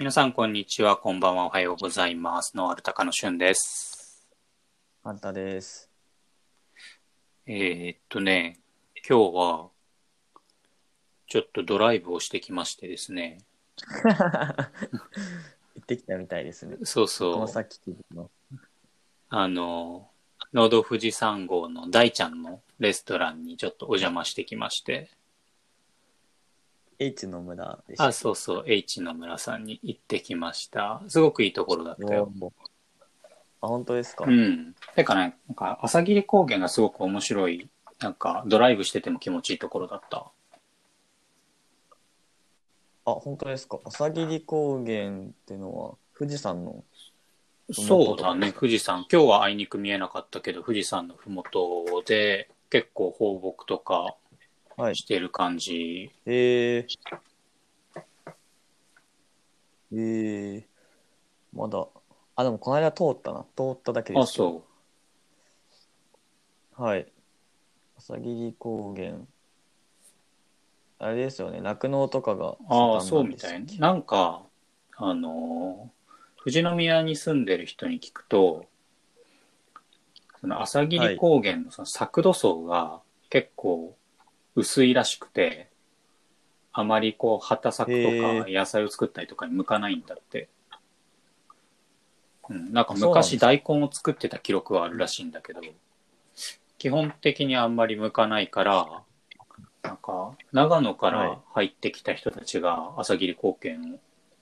皆さん、こんにちは。こんばんは。おはようございます。ノアルタカのしゅんです。あんたです。えーっとね、今日は、ちょっとドライブをしてきましてですね。行ってきたみたいですね。そうこそう。の先の。あの、ノード富士山号の大ちゃんのレストランにちょっとお邪魔してきまして。H の村でした。あ、そうそう。H の村さんに行ってきました。すごくいいところだったよ。あ、本当ですか、うん。てかね、なんか朝霧高原がすごく面白い、なんかドライブしてても気持ちいいところだった。あ、本当ですか？朝霧高原ってのは富士山の。そうだね、富士山。今日はあいにく見えなかったけど、富士山のふもとで結構放牧とかはい。してる感じ。えー。えー。まだ。あ、でもこの間通ったな。通っただけであ、すけど。そう。はい。朝霧高原。あれですよね。酪農とかがああ、そうみたいな。なんか、あのー、富士宮に住んでる人に聞くと、その朝霧高原のその作土層が結構薄いらしくて、あまりこう、畑作とへか野菜を作ったりとかに向かないんだって。うん、なんか昔大根を作ってた記録はあるらしいんだけど、基本的にあんまり向かないから、なんか、長野から入ってきた人たちが朝霧高原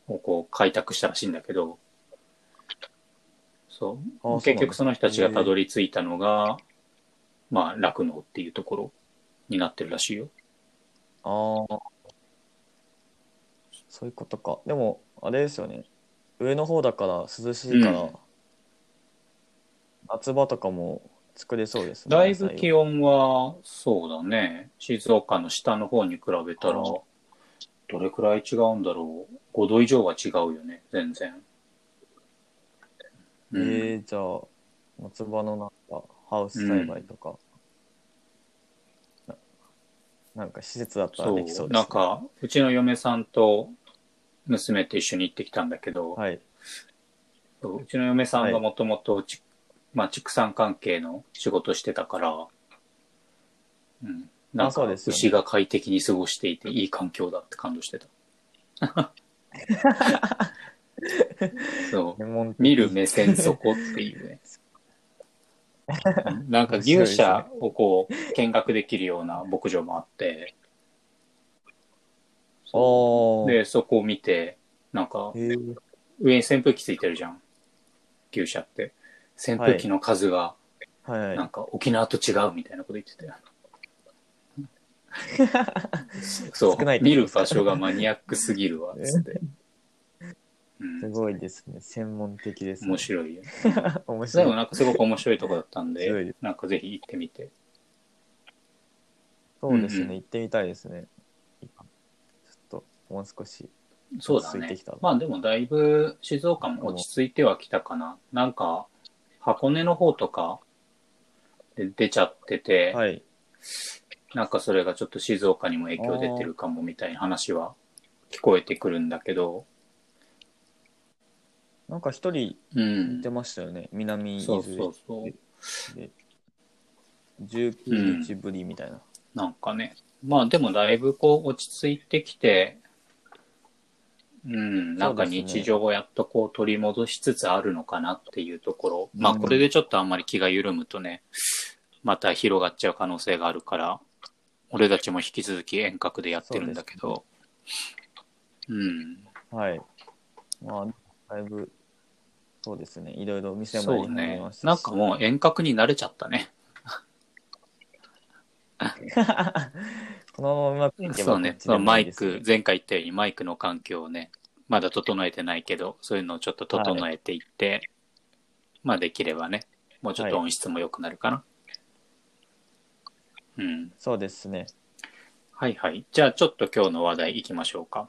をこう開拓したらしいんだけど、そう。あ結局その人たちがたどりり着いたのが、まあ、酪農っていうところになってるらしいよ。ああ。そういうことか。でも、あれですよね。上の方だから涼しいから、うん夏場とかも作れそうですね。だいぶ気温。温は、そうだね。静岡の下の方に比べたら、あどれくらい違うんだろう。5度以上は違うよね、全然。えうんー、じゃあ、夏場のなんか、ハウス栽培とか、ななんか施設だったらそうできそうです、ね。なんか、うちの嫁さんと娘と一緒に行ってきたんだけど、はい。そううちの嫁さんがもともとち、まあ、畜産関係の仕事してたから、うん。なんか牛が快適に過ごしていていい環境だって感動してた。そう。見る目線そこっていうね。うんなんか牛舎をこう見学できるような牧場もあって、で、そこを見て、なんかえー、上に扇風機ついてるじゃん。牛舎って。扇風機の数が。なんか沖縄と違うみたいなこと言ってたよ。そう見る場所がマニアックすぎるわ、つって。うん、すごいですね。専門的です、ね。面白いよ。面白い。でもなんかすごく面白いとこだったんでで、なんかぜひ行ってみて。そうですね、うんうん行ってみたいですね。ちょっと、もう少し。そうだね落ち着いてきた。まあでもだいぶ静岡も落ち着いてはきたかな。なんか箱根の方とかで出ちゃってて、はい。なんかそれがちょっと静岡にも影響出てるかもみたいな話は聞こえてくるんだけど、なんか一人うんいて。ましたよね。南伊そう豆そうそう。で。19日ぶりみたいな。なんかね。まあでもだいぶこう落ち着いてきて、うん、なんかそうですね日常をやっとこう取り戻しつつあるのかなっていうところ。まあうんこれでちょっとあんまり気が緩むとね、また広がっちゃう可能性があるから、俺たちも引き続き遠隔でやってるんだけど、うん。はい。まあ、だいぶ、そうですね。いろいろ店もそうねなんかもう遠隔に慣れちゃったね。このままそうねこっ。ちでもマイク、前回言ったようにマイクの環境をね、まだ整えてないけど、そういうのをちょっと整えていって、まあできればね、もうちょっと音質も良くなるかな。うん。そうですね。はいはい。じゃあちょっと今日の話題行きましょうか。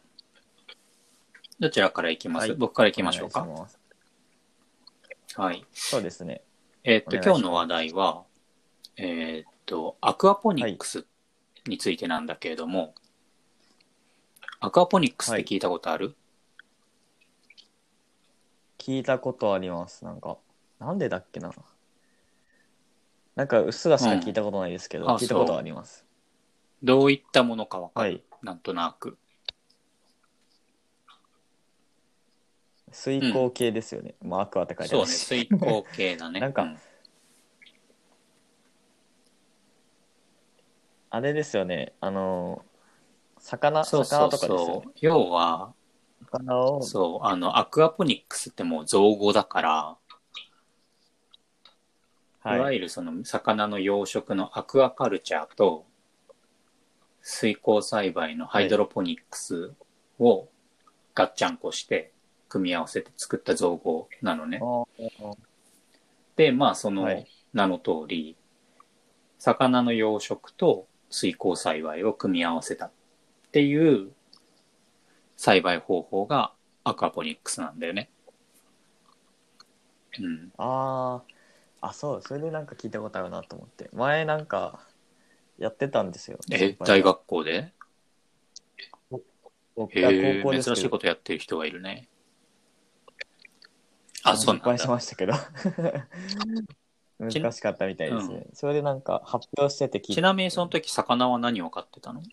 どちらから行きます、はい僕から行きましょうかはい。そうですね。えーっと、今日の話題は、えーっと、アクアポニックスについてなんだけれども、アクアポニックスって聞いたことある、聞いたことあります。なんか、なんでだっけな？なんか、うっすらしか聞いたことないですけど、うんあ聞いたことはあります。どういったものかわかる、はい。なんとなく。水耕系ですよね。まあ、アクアって書いてあそうね、るし。水耕系だね。なんかうんあれですよね。あの、魚、そうそう魚とかですよねそう。。要は、魚を、そう、あの、アクアポニックスってもう造語だから、い、わはい。ゆるその魚の養殖のアクアカルチャーと水耕栽培のハイドロポニックスをガッチャンコして組み合わせて作った造語なのねあ。ーで、まあそのはい名の通り、魚の養殖と水耕栽培を組み合わせたっていう栽培方法がアクアポニックスなんだよね。うん。あーあ、そう、それでなんか聞いたことあるなと思って。前なんか、やってたんですよ。え、大学校で？え高校ですけど珍しいことやってる人がいるね。あ、そう失敗しだ。ましたけど。難しかったみたいですね。それでなんか発表してて聞いて、ちなみにその時魚は何を飼ってたの？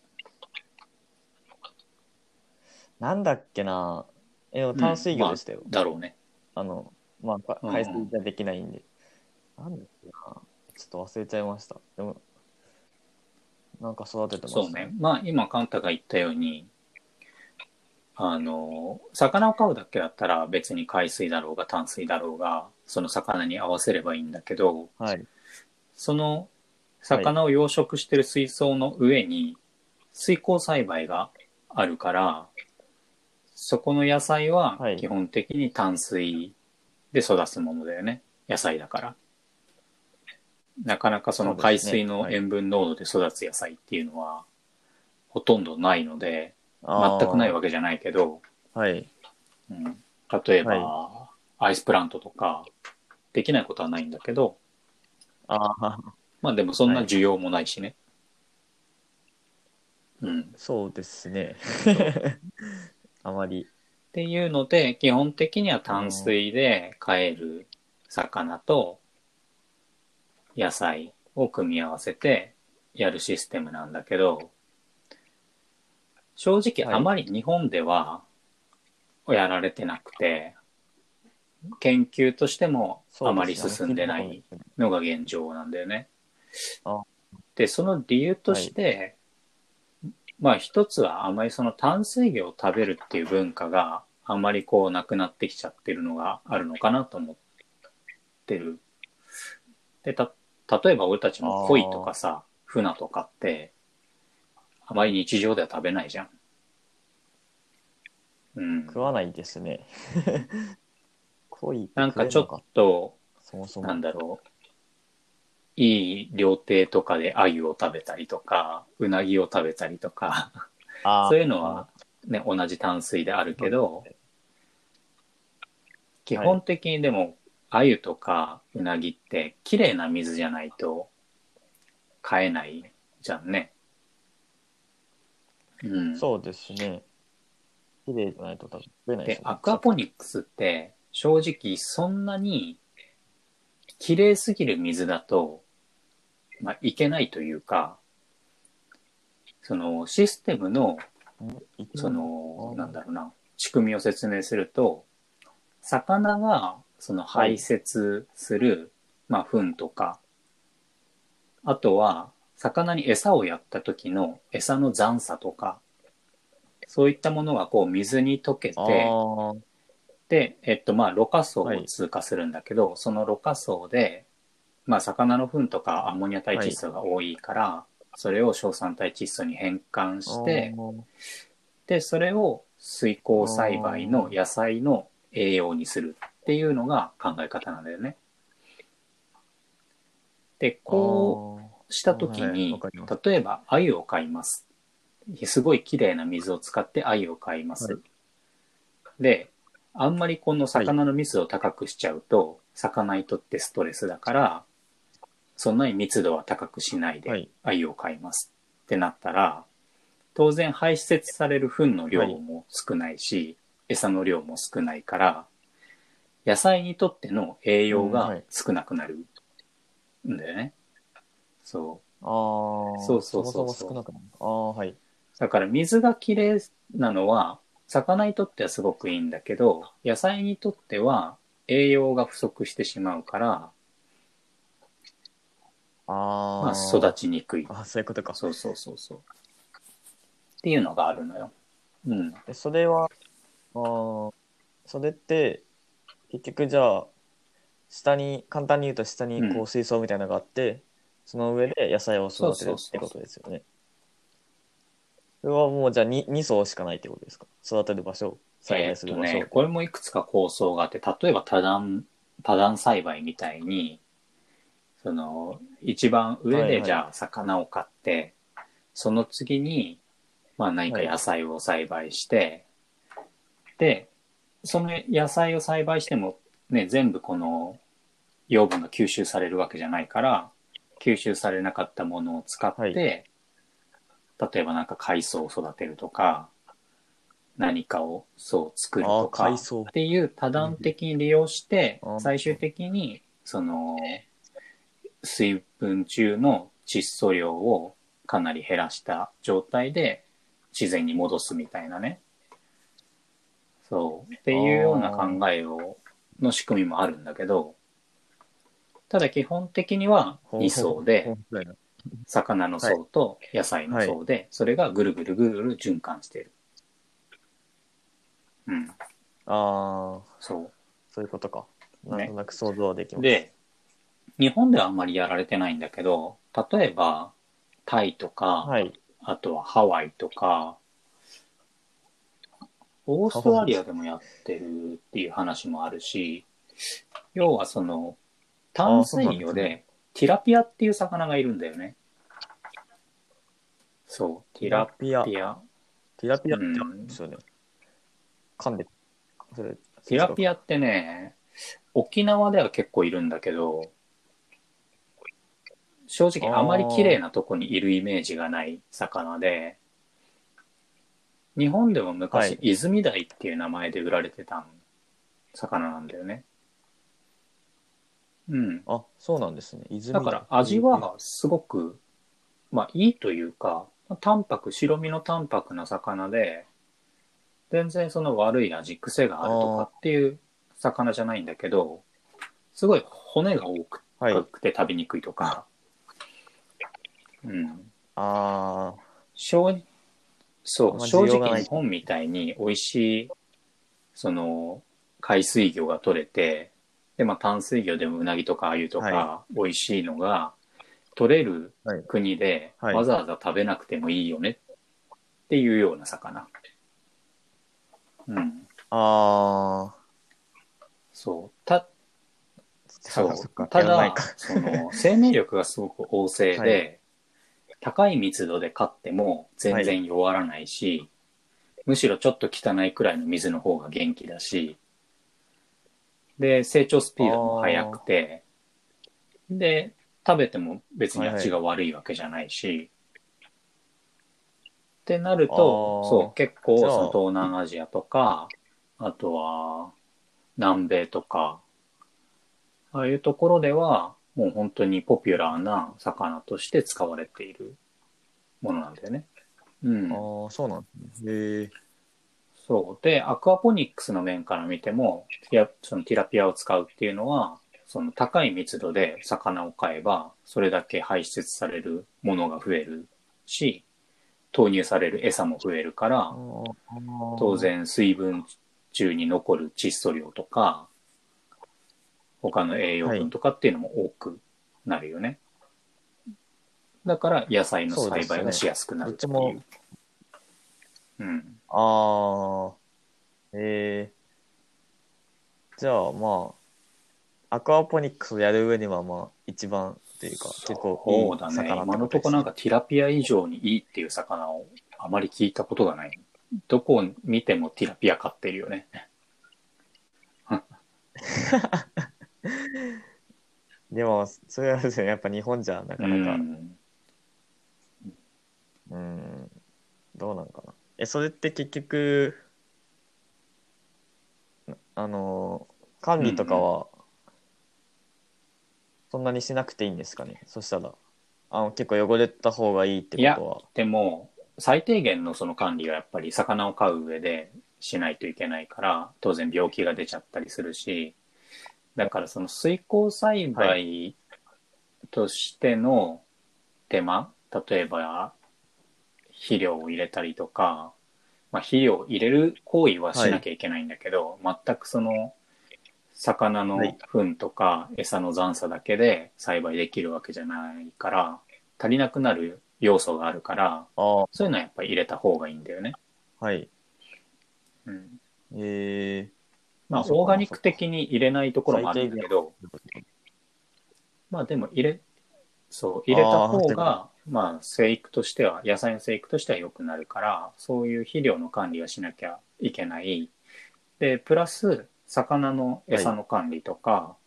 なんだっけなえ、淡水魚でしたよ。だろうね。あの、まあ、海水じゃできないんで。なんだっけなちょっと忘れちゃいました。でも、なんか育ててましたそうね。。まあ今カンタが言ったように、あの、魚を飼うだけだったら別に海水だろうが淡水だろうが、その魚に合わせればいいんだけど、はい。その魚を養殖してる水槽の上に水耕栽培があるから、そこの野菜ははい基本的に淡水で育つものだよね。野菜だから。なかなかその海水の塩分濃度で育つ野菜っていうのはほとんどないので、全くないわけ。けじゃないけど、はい。うん、例えば、アイスプラントとか、できないことはないんだけど、ああ、まあでもそんな需要もないしね。うん。そうですね。あまり。っていうので、基本的には淡水で飼える魚と野菜を組み合わせてやるシステムなんだけど、正直はい。あまり日本ではやられてなくて、研究としてもあまり進んでないのが現状なんだよね。あ。で、その理由として、まあ一つはあまりその淡水魚を食べるっていう文化があまりこうなくなってきちゃってるのがあるのかなと思ってる。で、た、例えば俺たちも鯉とかさ、船とかって、あまり日常では食べないじゃん。うん。食わないですね。恋ってなんかちょっと、そもそも。なんだろう。いい料亭とかで鮎を食べたりとか、うなぎを食べたりとか、そういうのはね、同じ淡水であるけど、基本的にでも、鮎とかうなぎって綺麗な水じゃないと買えないじゃんね。うん。そうですね。綺麗じゃないと食べないで、アクアポニックスって正直そんなに綺麗すぎる水だと、まあ、いけないというか、そのシステムの、その、なんだろうな、仕組みを説明すると、魚がその排泄する、まあ、糞とか、あとは、魚に餌をやった時の餌の残差とか、そういったものがこう水に溶けて、で、えっと、まあ、ろ過層を通過するんだけど、そのろ過層で、まあ、魚の糞とかアンモニア体窒素が多いから、それを硝酸体窒素に変換して、で、それを水耕栽培の野菜の栄養にするっていうのが考え方なんだよね。で、こうしたときはいに例えば鮎を飼います。すごい綺麗な水を使って鮎を飼います。はいで、あんまりこの魚の密度を高くしちゃうと、魚にとってストレスだから、そんなに密度は高くしないではい鮎を飼いますってなったら、当然排泄される糞の量も少ないし、餌の量も少ないから、野菜にとっての栄養が少なくなるんだよね。そう。ああ、そうそうそうそもそも少なくなる。ああ、はい。だから水がきれいなのは、魚にとってはすごくいいんだけど、野菜にとっては栄養が不足してしまうから、ああ。まあ育ちにくい。あそういうことか。そうそうそうそう。っていうのがあるのよ。うん。でそれは、あーそれって、結局じゃあ、下に、簡単に言うと下にこうう水槽みたいなのがあって、その上で野菜を育てるってことですよね。それはもうじゃあ 2, 2層しかないってことですか？育てる場所、栽培する場所。ね、これもいくつか構想があって、例えば多段、多段栽培みたいに、その、一番上はいはいでじゃあ魚を買って、その次に、まあ何か野菜を栽培して、で、その野菜を栽培してもね、全部この養分が吸収されるわけじゃないから、吸収されなかったものを使って、はい例えばなんか海藻を育てるとか、何かをそう作るとかっていう多段的に利用してうん、最終的にその水分中の窒素量をかなり減らした状態で自然に戻すみたいなね。そう。っていうような考えを、の仕組みもあるんだけど、ただ基本的には2層で、魚の層と野菜の層で、それがぐるぐるぐるぐる循環してる。うん、ああ、そそういうことか。ねなんとなく想像はできまう。す。で、日本ではあんまりやられてないんだけど、例えば、タイとか、はい。あとはハワイとか、オーストラリアでもやってるっていう話もあるし、要はその、淡水魚でで、ティラピアっていう魚がいるんだよね。そう、ティラピア。ティラピアってうんあるんですよね。噛んで。それティラピア。アってね、沖縄では結構いるんだけど、正直あまり綺麗なとこにいるイメージがない魚で、日本でもは昔い、泉鯛っていう名前で売られてた魚なんだよね。うん。あ、そうなんですね。泉だから味はすごく、まあいいというか、淡白、白身の淡白な魚で、全然その悪い味、癖があるとかっていう魚じゃないんだけど、すごい骨が多くはい。て食べにくいとか、うん。あ正そう、あんま正需要がない直日本みたいに美味しい、その、海水魚が取れて、で、まあ淡水魚でもうなぎとか鮎とかは美味しいのが取れるはい国ではいわざわざ食べなくてもいいよねっていうような魚。うん。あ。あそう。た、あ。そう。ただその、生命力がすごく旺盛で、はい高い密度で飼っても全然弱らないし、むしろちょっと汚いくらいの水の方が元気だし、で、成長スピードも速くて、で、食べても別に味が悪いわけじゃないし、ってなると、そう、結構その東南アジアとか、あとは南米とか、ああいうところでは、もう本当にポピュラーな魚として使われているものなんだよね。うん。ああ、そうなんですね。へえ。そう。で、アクアポニックスの面から見ても、ティラそのティラピアを使うっていうのは、その高い密度で魚を飼えば、それだけ排出されるものが増えるし、投入される餌も増えるから、当。然水分中に残る窒素量とか、他の栄養分とかっていうのも多くなるよね。だから野菜の栽培がしやすくなるっていう。そうねうん。ああ。ええ。じゃあまあ、アクアポニックスをやる上にはまあ一番っていうか結構いいそうだね。魚今のところなんかティラピア以上にいいっていう魚をあまり聞いたことがない。どこを見てもティラピア飼ってるよね。でもそれはですねやっぱ日本じゃなかうなかん。うんどうなんかなえそれって結局なあの管理とかは、そんなにしなくていいんですかね？そしたら、あの結構汚れた方がいいってことは。でも、最低限のその管理はやっぱり魚を飼う上でしないといけないから、当然病気が出ちゃったりするし、だからその水耕栽培としての手間、例えば肥料を入れたりとか、まあ、肥料を入れる行為はしなきゃいけないんだけど、全くその魚の糞とか餌の残渣だけで栽培できるわけじゃないから、足りなくなる要素があるから、そういうのはやっぱり入れた方がいいんだよね。はい。うん。えまあ、オーガニック的に入れないところもあるんだけど、ー、まあでも入れ、そう、入れた方が、まあ、生育としては、野菜の生育としては良くなるから、そういう肥料の管理はしなきゃいけない。で、プラス、魚の餌の管理とか、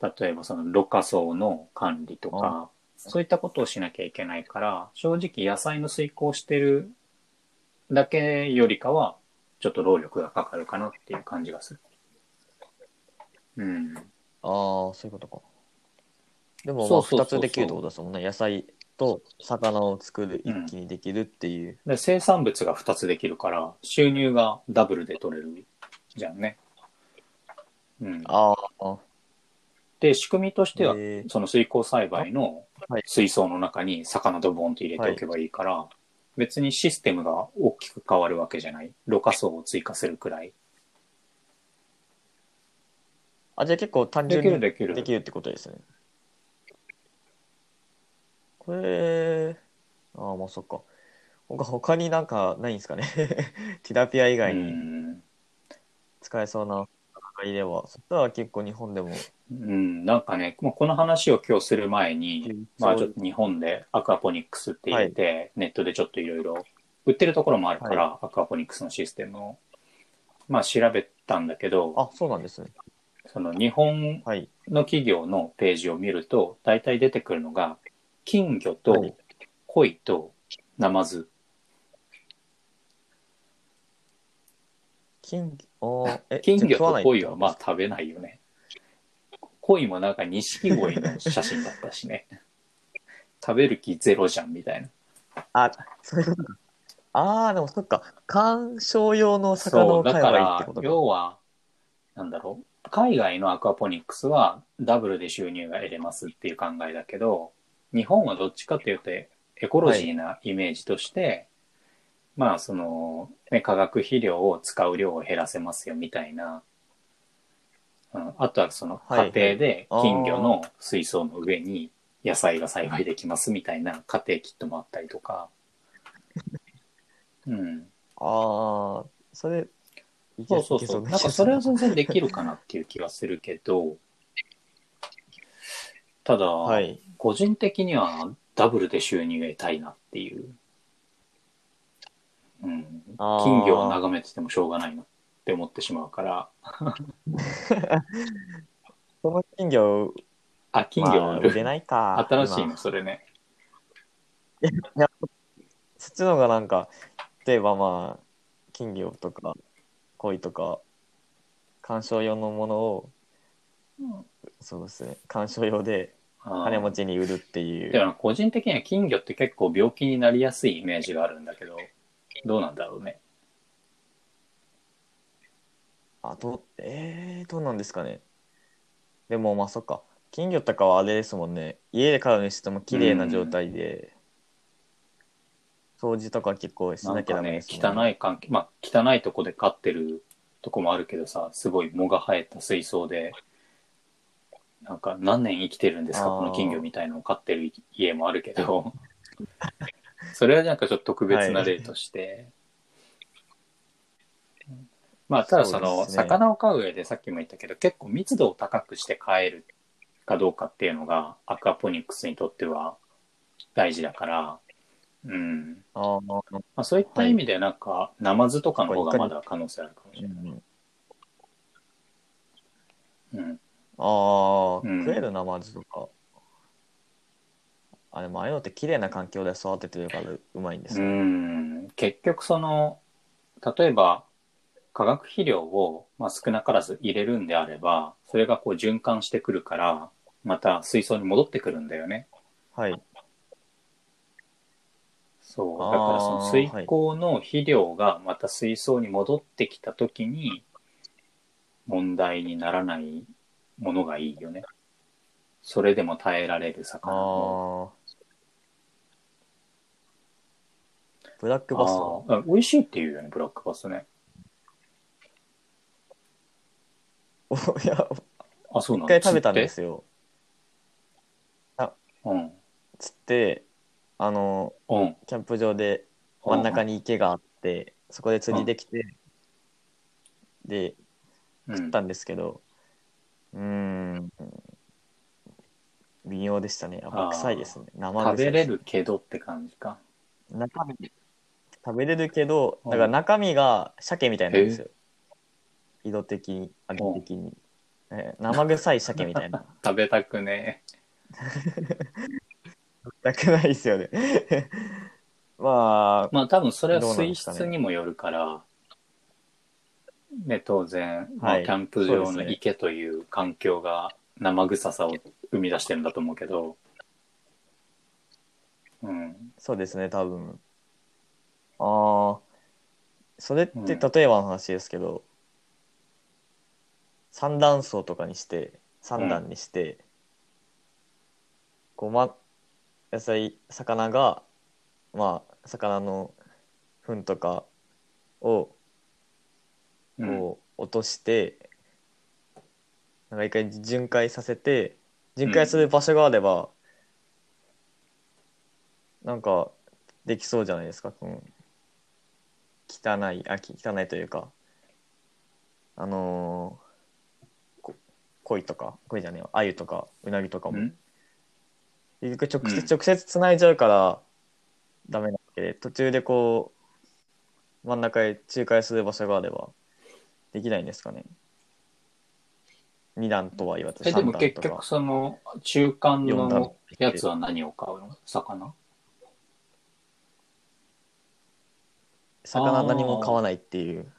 例えばその、ろ過槽の管理とか、そういったことをしなきゃいけないから、正直野菜の水耕してるだけよりかは、ちょっと労力がかかるかなっていう感じがする。うん。ああ、そういうことか。でも、まあ、そうそうそう。そう二つできるってことですもんね。野菜と魚を作る、うん一気にできるっていう。で生産物が2つできるから収入がダブルで取れるじゃんね。うん、ああ、で仕組みとしてはその水耕栽培のはい。水槽の中に魚とボンと入れておけばいいから、別にシステムが大きく変わるわけじゃない。ろ過層を追加するくらい。あ、じゃあ結構単で純にきるできる。できるってことですね。これ、ああ、まあそっか。他他になんかないんですかね。ティラピア以う外にん、使えそうな魚がいれば、そしたら結構日本でも。うん、なんかねもうこの話を今日する前に、まあちょっと日本でアクアポニックスって入れて、ネットでちょっといろいろ売ってるところもあるから、アクアポニックスのシステムを、まあ調べたんだけど、あ、そうなんですね。その日本はい。の企業のページを見ると、大体出てくるのが、金魚はとい鯉とナマズ。金魚、え、金魚と鯉はまあ食べないよね。鯉もなんか錦鯉の写真だったしね。食べる気ゼロじゃんみたいな。あ、そういうことか。ああ、でもそっか。観賞用の魚を飼えばいいってらこと、か。要は、なんだろう。海外のアクアポニックスはダブルで収入が得れますっていう考えだけど、日本はどっちかというとエコロジーなイメージとして、まあその、ね、化学肥料を使う量を減らせますよみたいな、うん、あとはそのはい。家庭で金魚の水槽の上に野菜が栽培できますみたいな家庭キットもあったりとか、うん。ああ、それ、そうそうそう。なんかそれは全然できるかなっていう気がするけど、ただ、はい。個人的にはダブルで収入を得たいなっていう。うん。金魚を眺めててもしょうがないなって思ってしまうから、その金魚、あ、金魚を売る。まあ売れないか。新しい今の、それね。そっちの方がなんか、例えばまあ、金魚とか鯉とか、観賞用のものを、そうですね、観賞用で金持ち。ちに売るっていう。ら個人的には金魚って結構病気になりやすいイメージがあるんだけど、どうなんだろうね。あと、えー、どうなんですかね。でもまあそっか、金魚とかはあれですもんね、家で飼うにしても綺麗な状態で、掃除とか結構しなきゃダメです、もん汚い環境、まあ、汚いとこで飼ってるとこもあるけどさ、すごい藻が生えた水槽で、なんか何年生きてるんですか、この金魚みたいのを飼ってる家もあるけど、それはなんかちょっと特別な例として、まあ、ただその、魚を飼う上でさっきも言ったけど、結構密度を高くして飼えるかどうかっていうのが、アクアポニックスにとっては大事だから、うん。あー。まあ、そういった意味でなんか、ナマズとかの方がまだ可能性あるかもしれない。うん。うん。あー、うん食えるナマズとか。あ、でもああいうのって綺麗な環境で育ててるからうまいんですうよ。ん。結局その、例えば、化学肥料を、まあ、少なからず入れるんであれば、それがこう循環してくるから、また水槽に戻ってくるんだよね。はい。そう。だからその水耕の肥料がまた水槽に戻ってきた時に問題にならないものがいいよね。それでも耐えられるあ魚。ブラックバスはあ美味しいって言うよね、ブラックバスね。お いや、あ、そうなの一回食べたんで釣すよ。って？うん。つって、あの、うん。キャンプ場で真ん中に池があって、そこで釣りできて、で、うん食ったんですけど、うーん、微妙でしたね。やっぱ臭いですね。生臭い食べれるけどって感じか。中身食べれるけど、うんだから中身が鮭みたいなんですよ。色的に、味的に。えー生臭い鮭みたいな。食べたくねなくないですよね。まあ、まあ多分それは水質にもよるから、ね、当然、まあ、はい。キャンプ場の池という環境が生臭さを生み出してるんだと思うけど、うん。そうですね、多分。ああ、それってうん。例えばの話ですけど、三段層とかにして、三段にして、こう、ま、野菜、魚が、まあ、魚の糞とかを、うん、こう、落として、なんか一回巡回させて、巡回する場所があれば、なんか、できそうじゃないですか、この汚い、あ、き汚いというか、あのーこ鯉とか、鯉じゃねえわ、鮎とか、うなぎとかも、うん。結局直うん。接、直接繋いじゃうからダメなわけで、途中でこう、真ん中へ仲介する場所があれば、できないんですかね。二段とは言わずえ、でも結局。その中間四段のやつは何を買うの？魚？魚何も買わないっていう。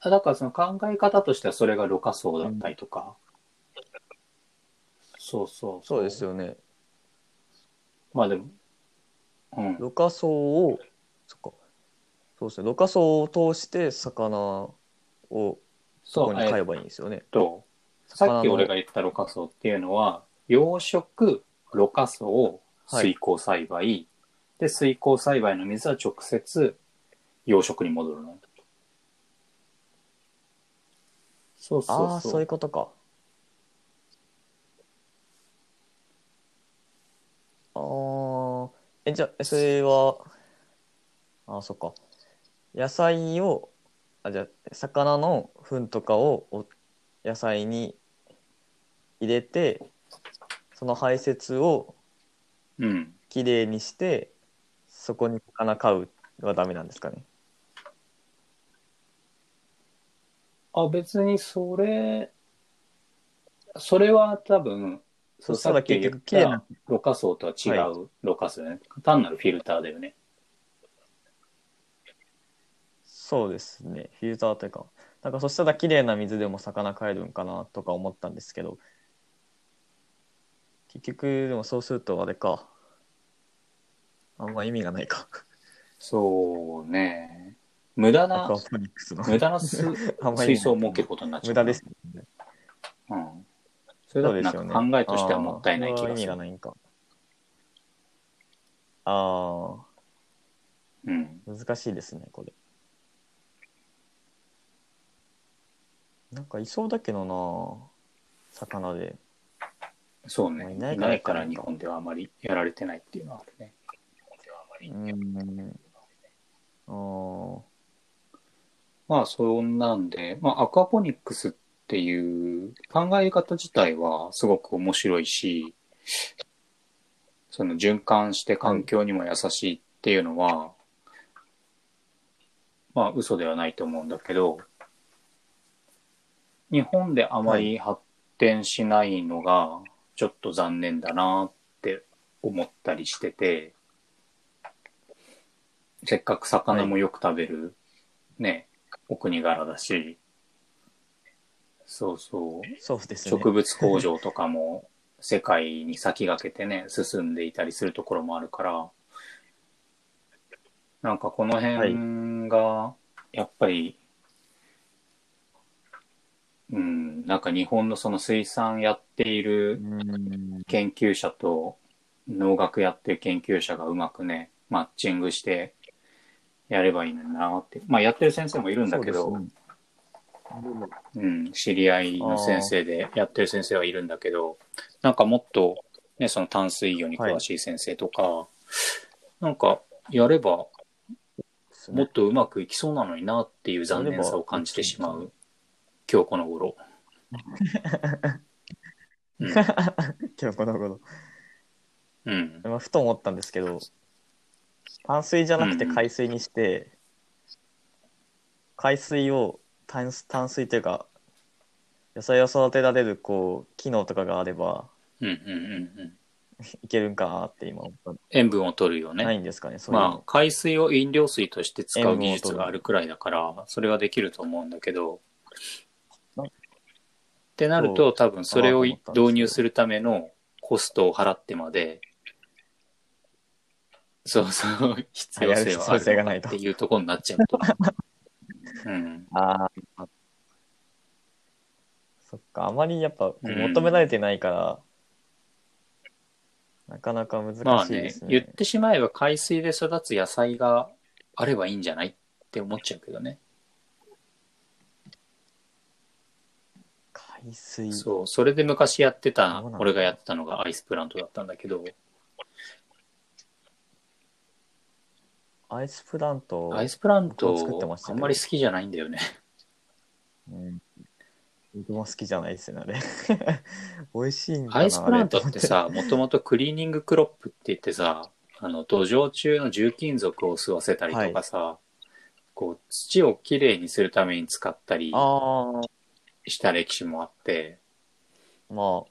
あだからその考え方としてはそれがろ過層だったりとか。そうそうそうですよね。まあでも、うん。ろ過層を、そっか。そうですね。ろ過層を通して魚をそこに買えばいいんですよね。と、さっき俺が言ったろ過層っていうのは、養殖、ろ過層、水耕栽培、で、水耕栽培の水は直接養殖に戻るの。そうそうそう。ああ、そういうことか。ああ、え、じゃあ、それは、ああ、そっか。野菜を、あ、じゃあ、魚の糞とかをお野菜に入れて、その排泄をうん。きれいにして、そこに魚飼うはダメなんですかね？あ、別にそれ、それは多分、そしたら結局さっきろ過層とは違はうろ過層だよね。単なるフィルターだよね。そうですね。フィルターというか、なんかそしたら綺麗な水でも魚飼えるんかなとか思ったんですけど、結局、でもそうするとあれか。あんま意味がないか。そうね。無駄アなクア、ポニックスの。無駄なす あんまり水槽を設けることになっちゃう。無駄ですね。うん。それだとなんそうですよね。か考えとしてはもったいない気あ意味が。ないんか。あうん。あ、難しいですね、これ。なんかいそうだけどな魚で。そうね。まあいいなないいからから日本ではあまりやられてないっていうのはあるね。うん。あーまあそんなんで、まあアクアポニックスっていう考え方自体はすごく面白いし、その循環して環境にも優しいっていうのは、まあ嘘ではないと思うんだけど、日本であまり発展しないのがちょっと残念だなって思ったりしてて、せっかく魚もよく食べる、ね、お国柄だし、そうそう。そうですね。植物工場とかも世界に先駆けてね、進んでいたりするところもあるから、なんかこの辺が、やっぱり、うん、なんか日本のその水産やっているうん。研究者と農学やってる研究者がうまくね、マッチングしてやればいいのになって。まあやってる先生もいるんだけど、そうね。うん、知り合いの先生でやってる先生はいるんだけど、なんかもっと、ね、その淡水魚に詳しい先生とか、なんかやればもっとうまくいきそうなのになっていう残念さを感じてしまう、今日この頃。うん。今日この頃。うん。まあふと思ったんですけど、淡水じゃなくて海水にして、海水を淡淡水というか、野菜を育てられるこう機能とかがあればうんうんうんうん。いけるんかなって今思った塩分を取るよね。ないんですかね、そ。まあ、海水を飲料水として使う技術があるくらいだから、それはできると思うんだけど、なってなると、多分それを導入するためのコストを払ってまで、そうそう、必要性はあやるっていうところになっちゃうと思う。うん。ああ。そっか、あまりやっぱ求められてないから、なかなか難まあねしいですね。言ってしまえば海水で育つ野菜があればいいんじゃないって思っちゃうけどね。海水。そう、それで昔やってた俺がやってたのがアイスプラントだったんだけど、アイスプラント。アイスプラン僕も作ってトましたけどあんまり好きじゃないんだよね。うん。僕も好きじゃないですよね、あれ。美味しいんだなアイスプラントってあさ、もともとクリーニングクロップって言ってさ、あの、土壌中の重金属を吸わせたりとかさ、こう、土をきれいにするために使ったりした歴史もあって、あ、ま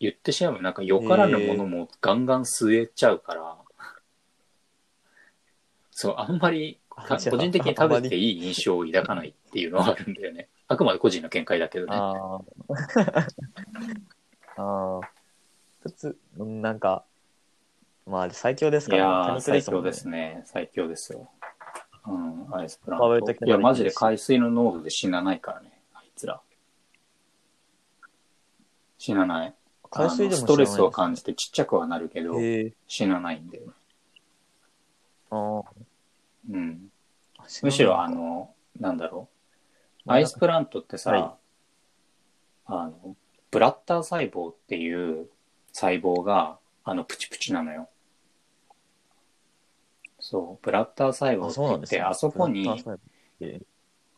言ってしまえばなんかよからぬものもガンガン吸えちゃうから、そう、あんまり個人的に食べてていい印象を抱かないっていうのはあるんだよね。あくまで個人の見解だけどあ、ね。あ あ。ああ。普通、うんなんか、まあ、最強ですいからやー、最強ですね。最強ですよ。うん、アイスプラント。いや、マジで海水の濃度で死なないからね、あいつら。死なない。海水でもストレスを感じてちっちゃくはなるけど。死なないんだよね。あうん。あ。むしろ、あの、なんだろう。まあアイスプラントってさ、はいあの、ブラッター細胞っていう細胞が、あの、プチプチなのよ。そう、ブラッター細胞あ、ってそうなんですね。言って、あそこに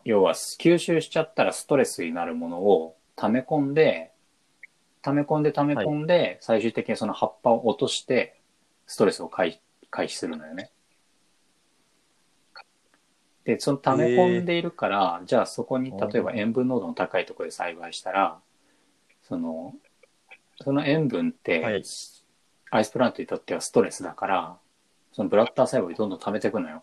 要は吸収しちゃったらストレスになるものを溜め込んで、溜め込んで溜め込んで、最終的にその葉っぱを落として、ストレスを回回避するのよね。で、その溜め込んでいるから、じゃあそこに例えば塩分濃度の高いところで栽培したら、その、その塩分って、はいアイスプラントにとってはストレスだから、そのブラッター細胞にどんどん溜めていくのよ。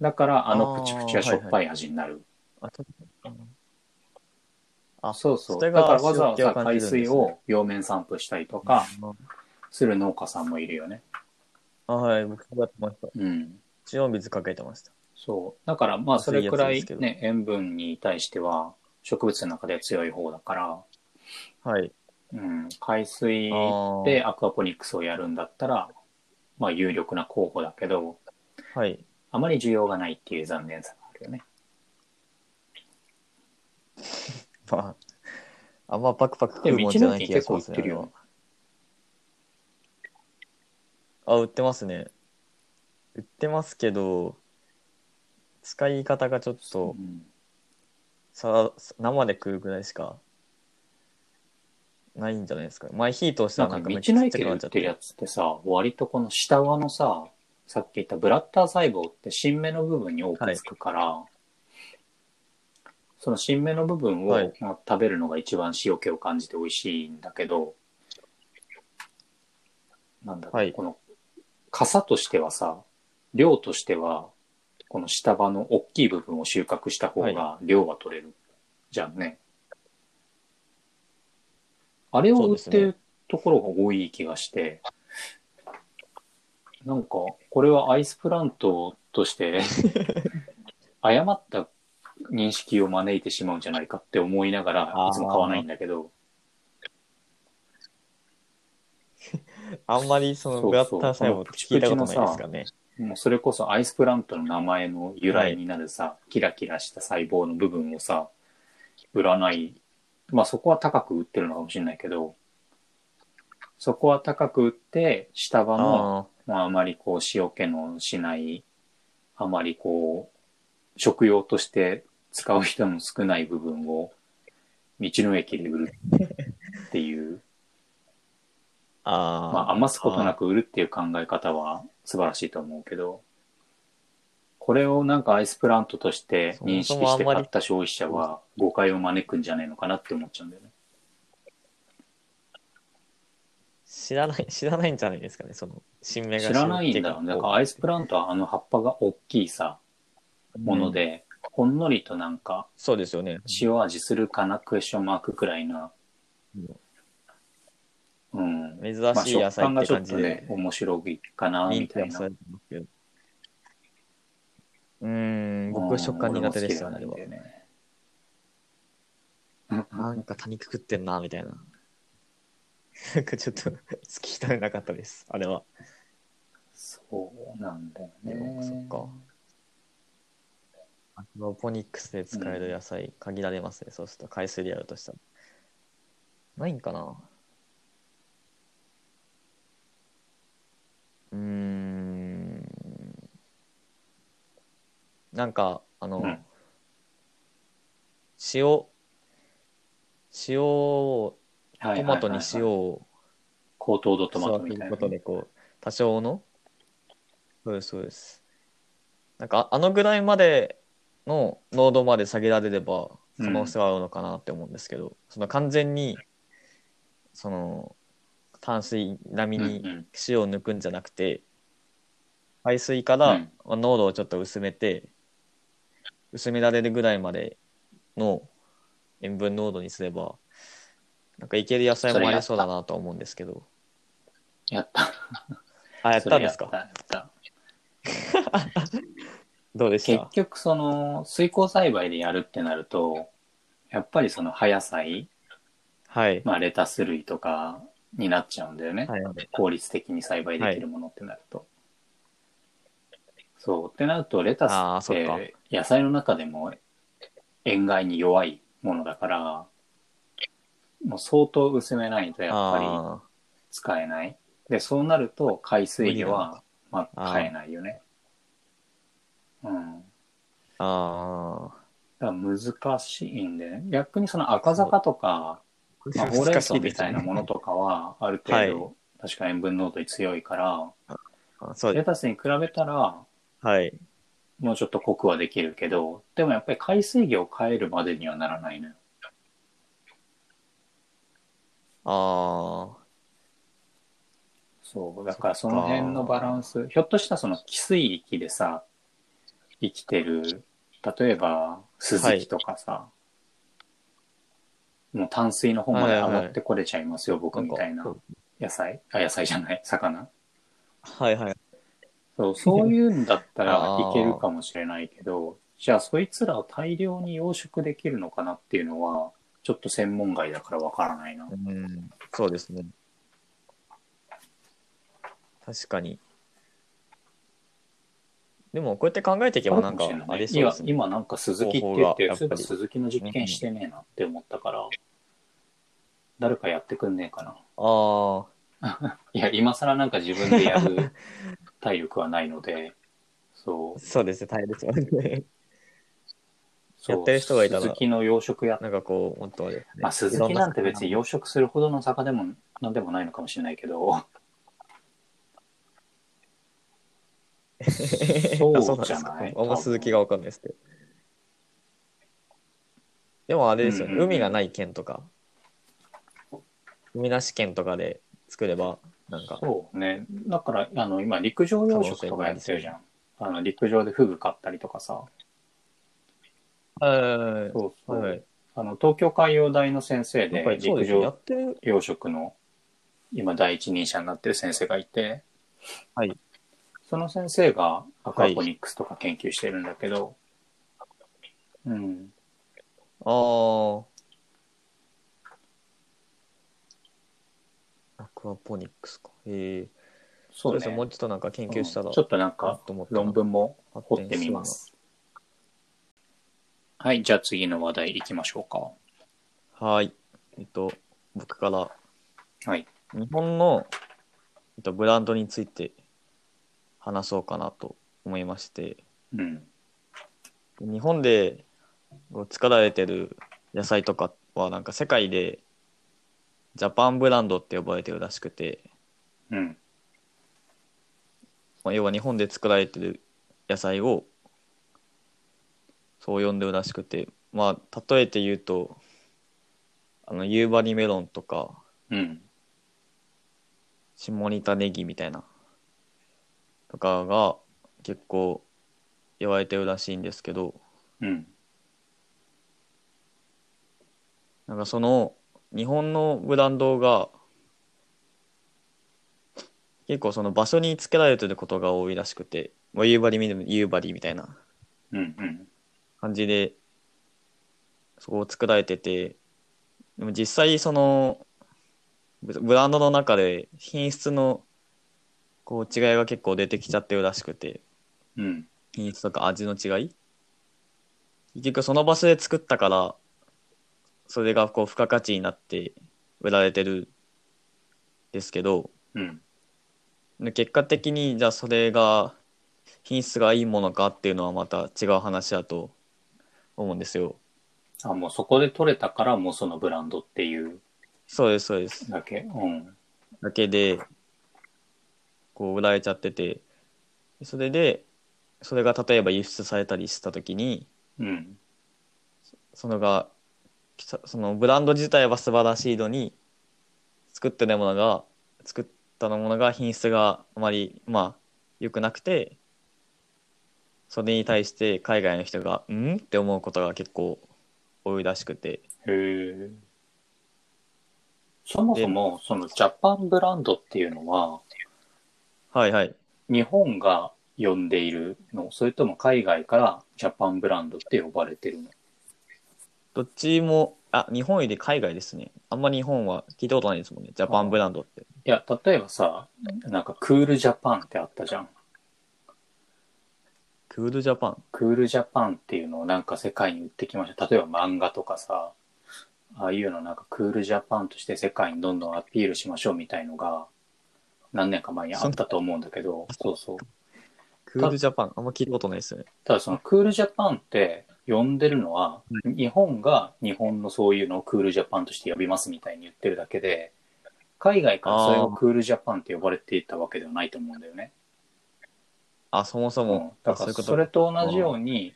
だから、あのあープチプチはしょっぱい味になる。ああそうそう。だからわざわざ海水を両面散布したりとかする農家さんもいるよね。あはい、僕もやってました。うん。塩水かけてました。そう。だから、まあ、それくらいね、塩分に対しては植物の中では強い方だから、はい。うん、海水でアクアポニックスをやるんだったら、まあ、有力な候補だけど、はい。あまり需要がないっていう残念さがあるよね。まあ、あんまパクパク食うもんじゃない気が結構売ってるしますね。よ。あ、売ってますね。売ってますけど、使い方がちょっとうんさ生で食うぐらいしかないんじゃないですか。前火通したらなんかめっちゃのちっちゃくなっちゃっ駅で売ってるやて。つってさ、割とこの下側のさ、さっき言ったブラッター細胞って新芽の部分に多くつくから、その新芽の部分を、はい。まあ食べるのが一番塩気を感じて美味しいんだけど、なんだろう、はい。この傘としてはさ、量としてはこの下葉の大きい部分を収穫した方が量は取れるじゃんね。あれを売ってるところが多い気がして、なんか、これはアイスプラントとして、誤った認識を招いてしまうんじゃないかって思いながらいつも買わないんだけど、あんまりそのそうグラッタン細胞って聞いたことないですかね。もうそれこそアイスプラントの名前の由来になるさ、キラキラした細胞の部分をさ、売らない。まあそこは高く売ってるのかもしれないけど、そこは高く売って、下葉の、あまああまりこう塩気のしない、あまりこう、食用として使う人の少ない部分を道の駅で売るっていう、あー。まあ余すことなく売るっていう考え方は素晴らしいと思うけど、これをなんかアイスプラントとして認識して買った消費者は誤解を招くんじゃないのかなって思っちゃうんだよね。知らない、知らないんじゃないですかね、その、新芽が知らないんだろうね。だからアイスプラントはあの葉っぱが大きいさ、もの。で、ほんのりとなんかそうですよね。塩味するかなクエスチョンマークくらいな、うん。珍まあしい野食感がちょっ菜って感じでとね、。面白いかな、みたいな。うーん、僕は食感苦手でしたね、あれはうん俺も好きではないんだよね。なんか多肉食ってんな、みたいな。なんかちょっと 好きじゃなかったです、あれは。そうなんだよね。そっか。ロポニックスで使える野菜限られますね、そうすると海水でやるとしたら。ないんかな？うーん。なんか、あの、うん。塩、塩を、トマトに塩を高糖度トマトみたいな。ことでこう多少の？そうですそうです。なんかああのぐらいまでの濃度まで下げられれば可能性はあるのかなって思うんですけど、その完全にその淡水並みにうんうん。塩を抜くんじゃなくて、海水からうん。まあ濃度をちょっと薄めて薄められるぐらいまでの塩分濃度にすればなんかいける野菜もありそうだなとは思うんですけど。やった。あやったんですか？どうでした？結局その水耕栽培でやるってなると、やっぱりその葉野菜、はい。まあレタス類とかになっちゃうんだよね。はいはい。効率的に栽培できるものってなると。そう。ってなると、レタスっそて野菜の中でも塩害に弱いものだから、もう相当薄めないとやっぱりあ使えない。で、そうなると海水魚は、まあ、買えないよね。うん。ーあだ難しいんで、ね、逆にその赤坂とか、ー。まあ、ほうれん草みたいなものとかは、ある程度、は確か塩分濃度に強いから。レタスに比べたら、はい。もうちょっと濃くはできるけど、でもやっぱり海水魚を変えるまでにはならないのよ。あそう。だからその辺のバランス、ひょっとしたらその寄水域でさ、生きてる、例えば、スズキとかさ、もう淡水の方まで上がってこれちゃいますよ、あ。僕みたいな野菜？あ、野菜じゃない、魚？はいはい。そう、そういうんだったら いけるかもしれないけど、じゃあそいつらを大量に養殖できるのかなっていうのは、ちょっと専門外だからわからないな。うん。そうですね。確かに。でも、こうやって考えていけばなんかあそう今ですね。今なんか鈴木って言って、っぱりそういえば鈴木の実験してねえなって思ったから、誰かやってくんねえかな。あ いや、今更なんか自分でやる体力はないので、そあ、う。そうですね、大変ですよね。そうやってる人がいたら鈴木の養殖やっなんかこう、もっとあれですね。まあ、鈴木なんて別に養殖するほどの坂でもなんでもないのかもしれないけど、そうじゃないかあんま鈴木がわかんないですけど。でもあれですよね、うんうんうん海がない県とか、海なし県とかで作れば、なんか、そうね。だから、あの、今、陸上養殖とかやってるじゃん。あの、陸上でフグ買ったりとかさ。はいそうそう。はいはい。あの、東京海洋大の先生で陸上ってる。養殖の今第一人者になってる先生がいて、はい。その先生がアクアポニックスとか研究してるんだけど、うん。ああ。アクアポニックスか。へえ。そううですね。もうちょっとなんか研究したら、うんちょっとなんなか論文も発掘ってみます。はい、じゃあ次の話題行きましょうか。はい。えっと、僕から、はい。日本の、えっと、ブランドについて話そうかなと思いまして、うん。日本で作られてる野菜とかはなんか世界でジャパンブランドって呼ばれてるらしくて、うん。まあ、要は日本で作られてる野菜をそう呼んでるらしくてまあ例えて言うとあの夕張メロンとかうん。下仁田ネギみたいなとかが結構言われてるらしいんですけどうん。なんかその日本のブランドが結構その場所につけられてることが多いらしくて、まあ、夕張み夕張みたいな。感じでそこを作られててでも実際そのブブランドの中で品質のこう違いが結構出てきちゃってるらしくてうん。品質とか味の違い結局その場所で作ったからそれがこう付加価値になって売られてるんですけどうん。で結果的にじゃあそれが品質がいいものかっていうのはまた違う話だと思うんですよ。あ、もうそこで取れたからもうそのブランドっていうそうですそうです。だけ？うん。だけでこう売られちゃっててそれでそれが例えば輸出されたりした時にうん。そのがそそのブランド自体は素晴らしいのに作ってるものが作ったものが品質があまりまあ良くなくてそれに対して海外の人が「ん?」って思うことが結構多いらしくてへえ。そもそも、そのジャパンブランドっていうのは、はいはい。日本が呼んでいるのそれとも海外からジャパンブランドって呼ばれてるの？どっちもあ日本より海外ですね。あんま日本は聞いたことないですもんね。ジャパンブランドって。いや、例えばさ、なんかクールジャパンってあったじゃん。クールジャパン？クールジャパンっていうのをなんか世界に売ってきました。例えば漫画とかさ、ああいうのなんかクールジャパンとして世界にどんどんアピールしましょうみたいのが何年か前にあったと思うんだけど、そうそう。クールジャパンあんま聞いたことないですね。ただそのクールジャパンって呼んでるのは、日本が日本のそういうのをクールジャパンとして呼びますみたいに言ってるだけで、海外からそれをクールジャパンって呼ばれていたわけではないと思うんだよね。あそもそうん。も、だからそれと同じように、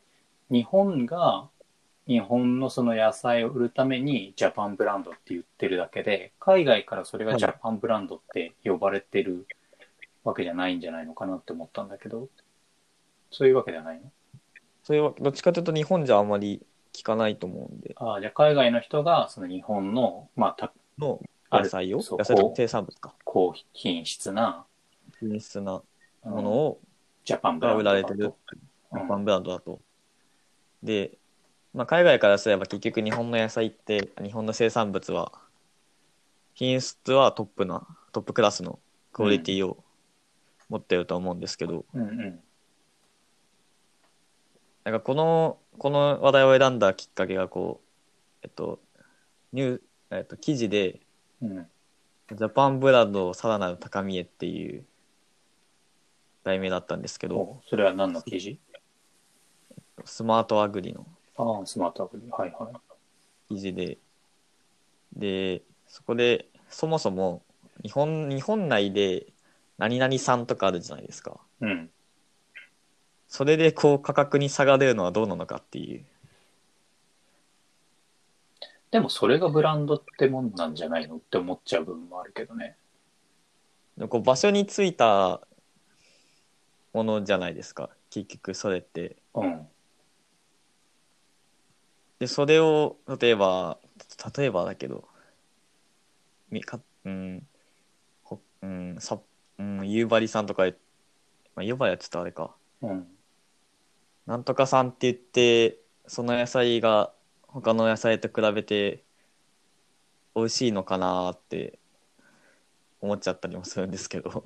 日本が日本のその野菜を売るためにジャパンブランドって言ってるだけで、海外からそれがジャパンブランドって呼ばれてるわけじゃないんじゃないのかなって思ったんだけど、そういうわけではないの？それはどっちかというと日本じゃあんまり聞かないと思うんで。ああ、じゃあ海外の人がその日本の、まあ、たの野菜をそう野菜とか生産物か。高品質な品質なうんものをジャパンブラがンドだと。売られてるうん。ジャパンブランドだと。で、まあ、海外からすれば結局日本の野菜って日本の生産物は品質はトップなトップクラスのクオリティを持ってると思うんですけど、うんうん。なんかこのこの話題を選んだきっかけがこうえっとニューえっと記事でうん。ジャパンブランドさらなる高みへっていう題名だったんですけどおそれは何の記事？スマートアグリのああ、スマートアプリ。はいはい。記事ででそこでそもそも日本日本内で何々産とかあるじゃないですかうん。それでこう価格に差が出るのはどうなのかっていうでもそれがブランドってもんなんじゃないのって思っちゃう部分もあるけどね。こう場所についたものじゃないですか結局それってうん。でそれを例えば例えばだけどみかうんほうんさうん夕張さんとか、まあ、夕張はちょっとあれかうん。なんとかさんって言ってその野菜が他の野菜と比べて美味しいのかなって思っちゃったりもするんですけど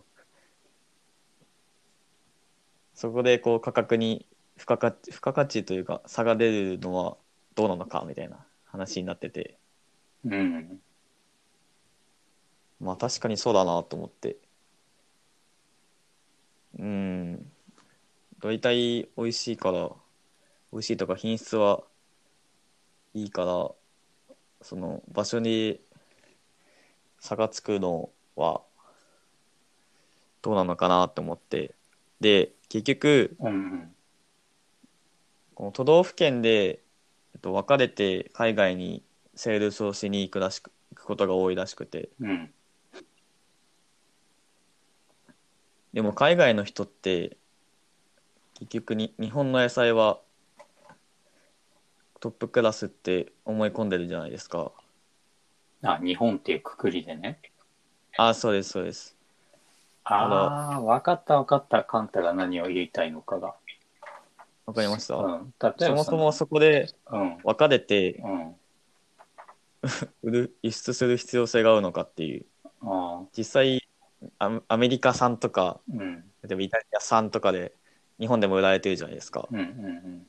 そこでこう価格に付加価値付加価値というか差が出るのはどうなのかみたいな話になっててうん。まあ確かにそうだなと思ってうん大体美味しいから美味しいとか品質はいいからその場所に差がつくのはどうなのかなと思ってで結局うん。この都道府県で、えっと、分かれて海外にセールスをしに行くらしく行くことが多いらしくてうん。でも海外の人って結局に日本の野菜はトップクラスって思い込んでるじゃないですかあ、日本っていうくくりでね。ああそうですそうですああ、わかったわかった。カンタが何を言いたいのかが。わかりました、うん。例えばそもそもそこでうん。分かれてうん。売 る輸出する必要性があるのかっていう。実際アアメリカ産とかうん。例えばイタリア産とかで日本でも売られてるじゃないですかうんうん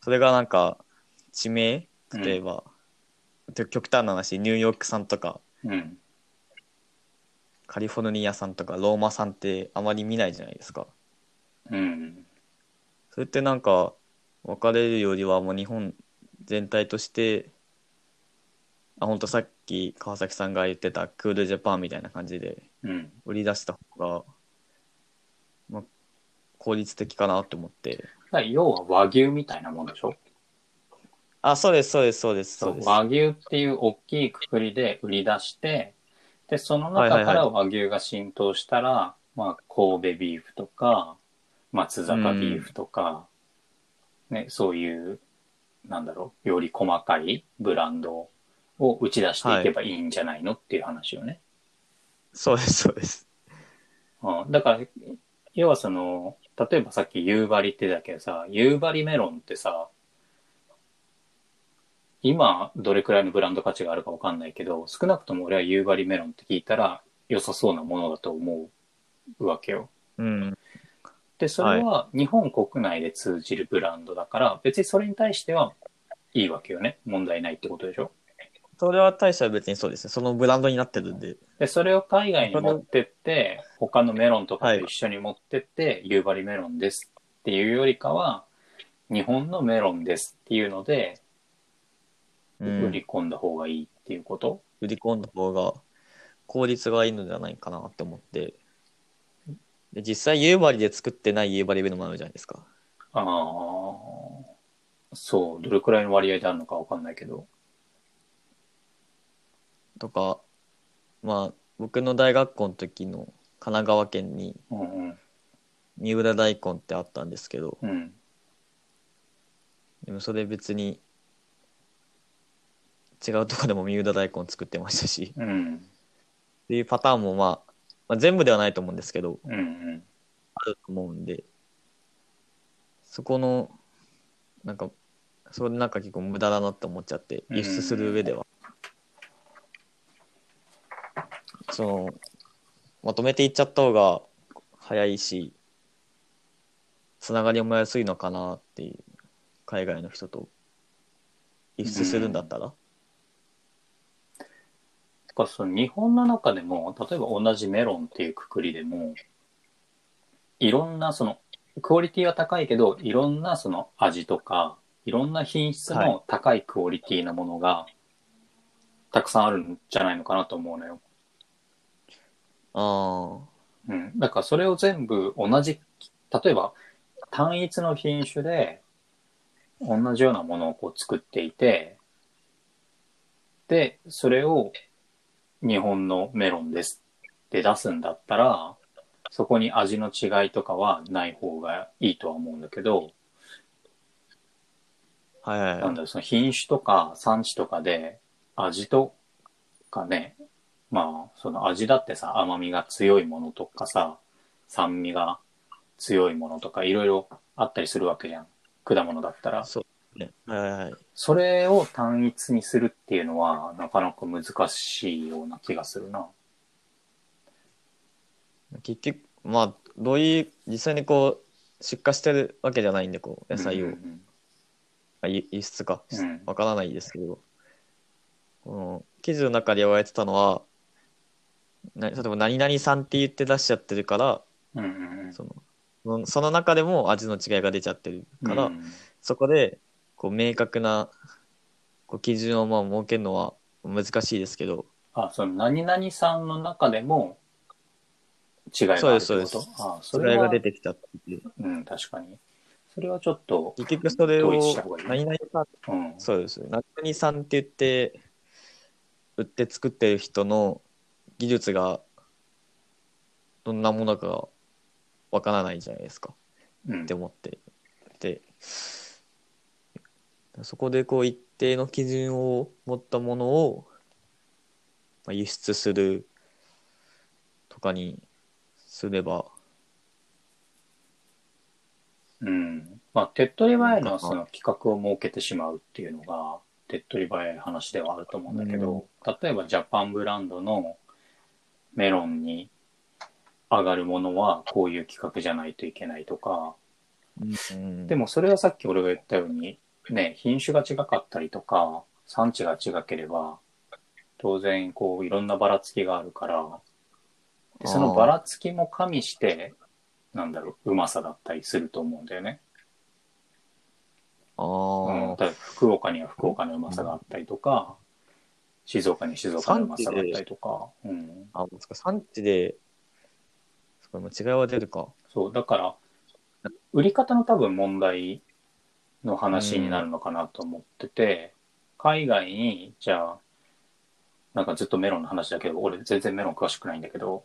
それがなんか地名例えば、極端な話ニューヨーク産とかうん。うん。カリフォルニア産とかローマ産ってあまり見ないじゃないですかうん。それってなんか分かれるよりはもう日本全体としてあ本当さっき川崎さんが言ってたクールジャパンみたいな感じでうん。売り出した方が、まあ、効率的かなと思って。だから要は和牛みたいなもんでしょ？あそうですそうですそうですそうです。和牛っていう大きいくくりで売り出して、で、その中から和牛が浸透したら、まあ、神戸ビーフとか、松坂ビーフとか、ね、そういう、なんだろう、より細かいブランドを打ち出していけばいいんじゃないのっていう話よね。そうですそうですうん、だから、要はその、例えばさっき夕張ってだけどさ、夕張メロンってさ、今どれくらいのブランド価値があるかわかんないけど、少なくとも俺は夕張メロンって聞いたら良さそうなものだと思うわけよ。うんで、それは日本国内で通じるブランドだから、別にそれに対してはいいわけよね。問題ないってことでしょ？それは大社は別にそうですね。そのブランドになってるんで。で、それを海外に持ってって、他のメロンとかと一緒に持ってって、夕張メロンですっていうよりかは、日本のメロンですっていうので、うん。売り込んだ方がいいっていうこと、売り込んだ方が効率がいいのではないかなって思ってで実際夕張で作ってない夕張メロンもあるじゃないですかああ、そう、どれくらいの割合であるのかわかんないけど。とかまあ僕の大学校の時の神奈川県にうんうん。三浦大根ってあったんですけどうん。でもそれ別に違うとこでも三浦大根作ってましたしうん。っていうパターンも、まあ、まあ全部ではないと思うんですけどうんうん。あると思うんでそこのなんかそれなんか結構無駄だなって思っちゃって輸出する上では、そのまとめていっちゃった方が早いしつながりも安いのかなっていう海外の人と輸出するんだったら、てかその日本の中でも、例えば同じメロンっていうくくりでも、いろんなその、クオリティは高いけど、いろんなその味とか、いろんな品質はいの高いクオリティなものが、たくさんあるんじゃないのかなと思うのよ。あうん。だからそれを全部同じ、例えば単一の品種で同じようなものをこう作っていて、で、それを日本のメロンですって出すんだったら、そこに味の違いとかはない方がいいとは思うんだけど、はいはいはい。なんだろう、その品種とか産地とかで味とかね、まあ、その味だってさ、甘みが強いものとかさ、酸味が強いものとかいろいろあったりするわけじゃん。果物だったら。そうね。はいはいはい。それを単一にするっていうのは、なかなか難しいような気がするな。結局、まあ、どういう、実際にこう、出荷してるわけじゃないんで、こう、野菜を、うんあ輸輸出か。うん、わからないですけど、この記事の中で言われてたのは、な例えば何々さんって言って出しちゃってるから、うんうんうん。そのそのその中でも味の違いが出ちゃってるから、うん。そこでこう明確なこう基準をまあ設けるのは難しいですけど、あ、その何々さんの中でも違いがあるってこと？そうですそうですあ、それは違いが出てきたっていう。うん、確かに。それはちょっと、結局それを統一した方がいい何々さんうん。そうです。何々さんって言って、売って作ってる人の技術がどんなものかわからないじゃないですかうんって思ってでそこでこう一定の基準を持ったものをまあ輸出するとかにすればうん。まあ、手っ取り早いのはその企画を設けてしまうっていうのが、手っ取り早い話ではあると思うんだけど、例えばジャパンブランドのメロンに上がるものはこういう企画じゃないといけないとか、うん。でもそれはさっき俺が言ったように、ね、品種が違かったりとか、産地が違ければ、当然こういろんなばらつきがあるから、でそのばらつきも加味して、なんだろう、うまさだったりすると思うんだよね。あうん、あ例えば福岡には福岡のうまさがあったりとか、静岡には静岡のうまさがあったりとか、うん、あそっか産地でそこも違いは出るか。そう、だから、売り方の多分問題の話になるのかなと思ってて、海外に、じゃあ、なんかずっとメロンの話だけど、俺全然メロン詳しくないんだけど、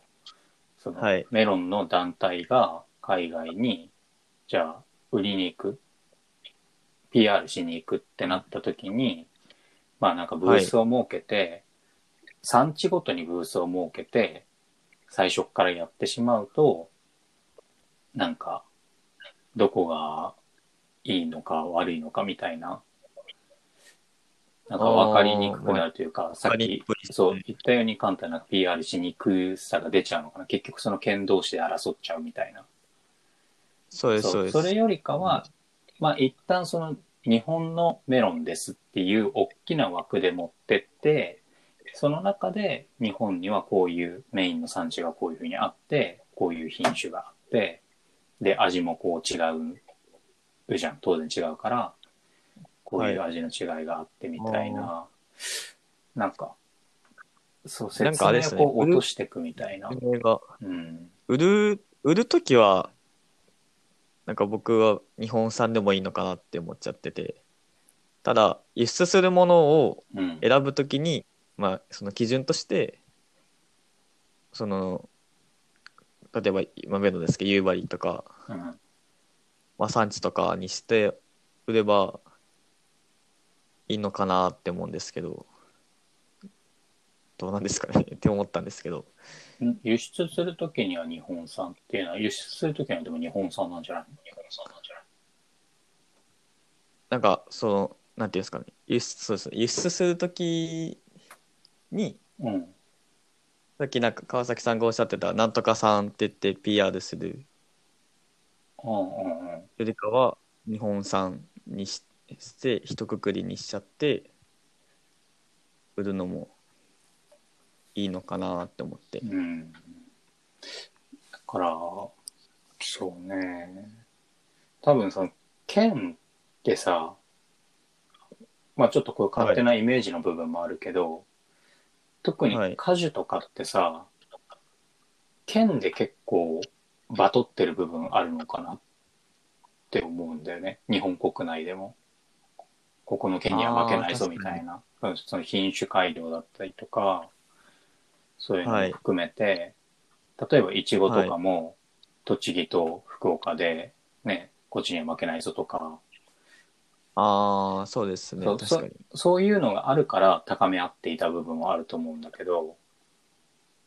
そのはい。メロンの団体が海外に、じゃあ、売りに行く、PR しに行くってなった時に、まあなんかブースを設けて、産地ごとにブースを設けて、最初からやってしまうと、なんか、どこがいいのか悪いのかみたいな、なんか分かりにくくなるというか、さっきそう言ったように簡単な PR しにくさが出ちゃうのかな。結局その県同士で争っちゃうみたいな。そうですそうですれよりかは、まあ一旦その日本のメロンですっていう大きな枠で持ってって、その中で日本にはこういうメインの産地がこういうふうにあって、こういう品種があって、で、味もこう違うじゃん。当然違うから、こういう味の違いがあってみたいな、なんか、そう、説明を落としていくみたいな。それがうん。売る売る時はなんか僕は日本産でもいいのかなって思っちゃっててただ輸出するものをうん。選ぶときに、まあ、その基準としてその例えば今メロですけど夕張とか、うんまあ、産地とかにして売ればいいのかなって思うんですけど。どうなんですかね。って思ったんですけど。ん輸出するときには日本産っていうのは、輸出するときにはでも日本産なんじゃない？の日本産なんじゃない？なんかそのなんていうんですかね。輸出そうです。輸出するときにうん。さっきなんか川崎さんがおっしゃってた「なんとかさん」って言って PR する。よりかは日本産にしして一括りにしちゃって売るのもいいのかなって思ってうん。だから、そうね。多分その、県ってさ、まあちょっとこういう勝手なイメージの部分もあるけど、特にはい果樹とかってさ、県で結構バトってる部分あるのかなって思うんだよね。日本国内でも。ここの県には負けないぞみたいな。うんその品種改良だったりとか、そういうのも含めて、例えばイチゴとかも、栃木と福岡で、ね、こっちには負けないぞとか、ああ、そうですね。そう確かに。そういうのがあるから高め合っていた部分はあると思うんだけど、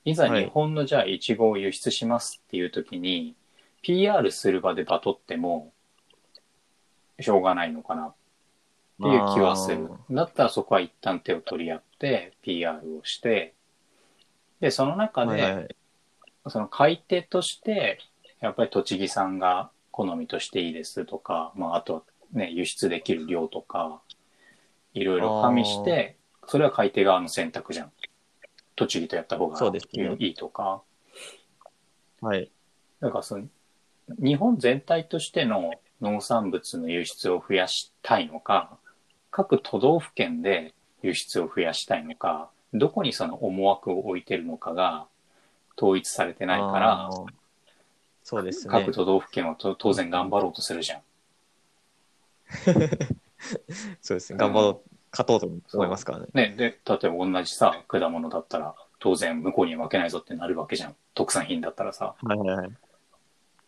いざはい日本のじゃあイチゴを輸出しますっていう時に、PR する場でバトっても、しょうがないのかなっていう気はする。だったらそこは一旦手を取り合って PR をして、で、その中で、はいはい。その買い手として、やっぱり栃木産が好みとしていいですとか、まあ、あとはね、輸出できる量とか、いろいろ加味して、それは買い手側の選択じゃん。栃木とやった方がそうですいねいとか。はい。だからその、日本全体としての農産物の輸出を増やしたいのか、各都道府県で輸出を増やしたいのか、どこにその思惑を置いてるのかが統一されてないから。そうですね各。都道府県はと当然頑張ろうとするじゃん。そうですね。頑張ろう、勝とうと思いますからね。ね、で、例えば同じさ、果物だったら、当然向こうには負けないぞってなるわけじゃん。特産品だったらさ。はいはいはい。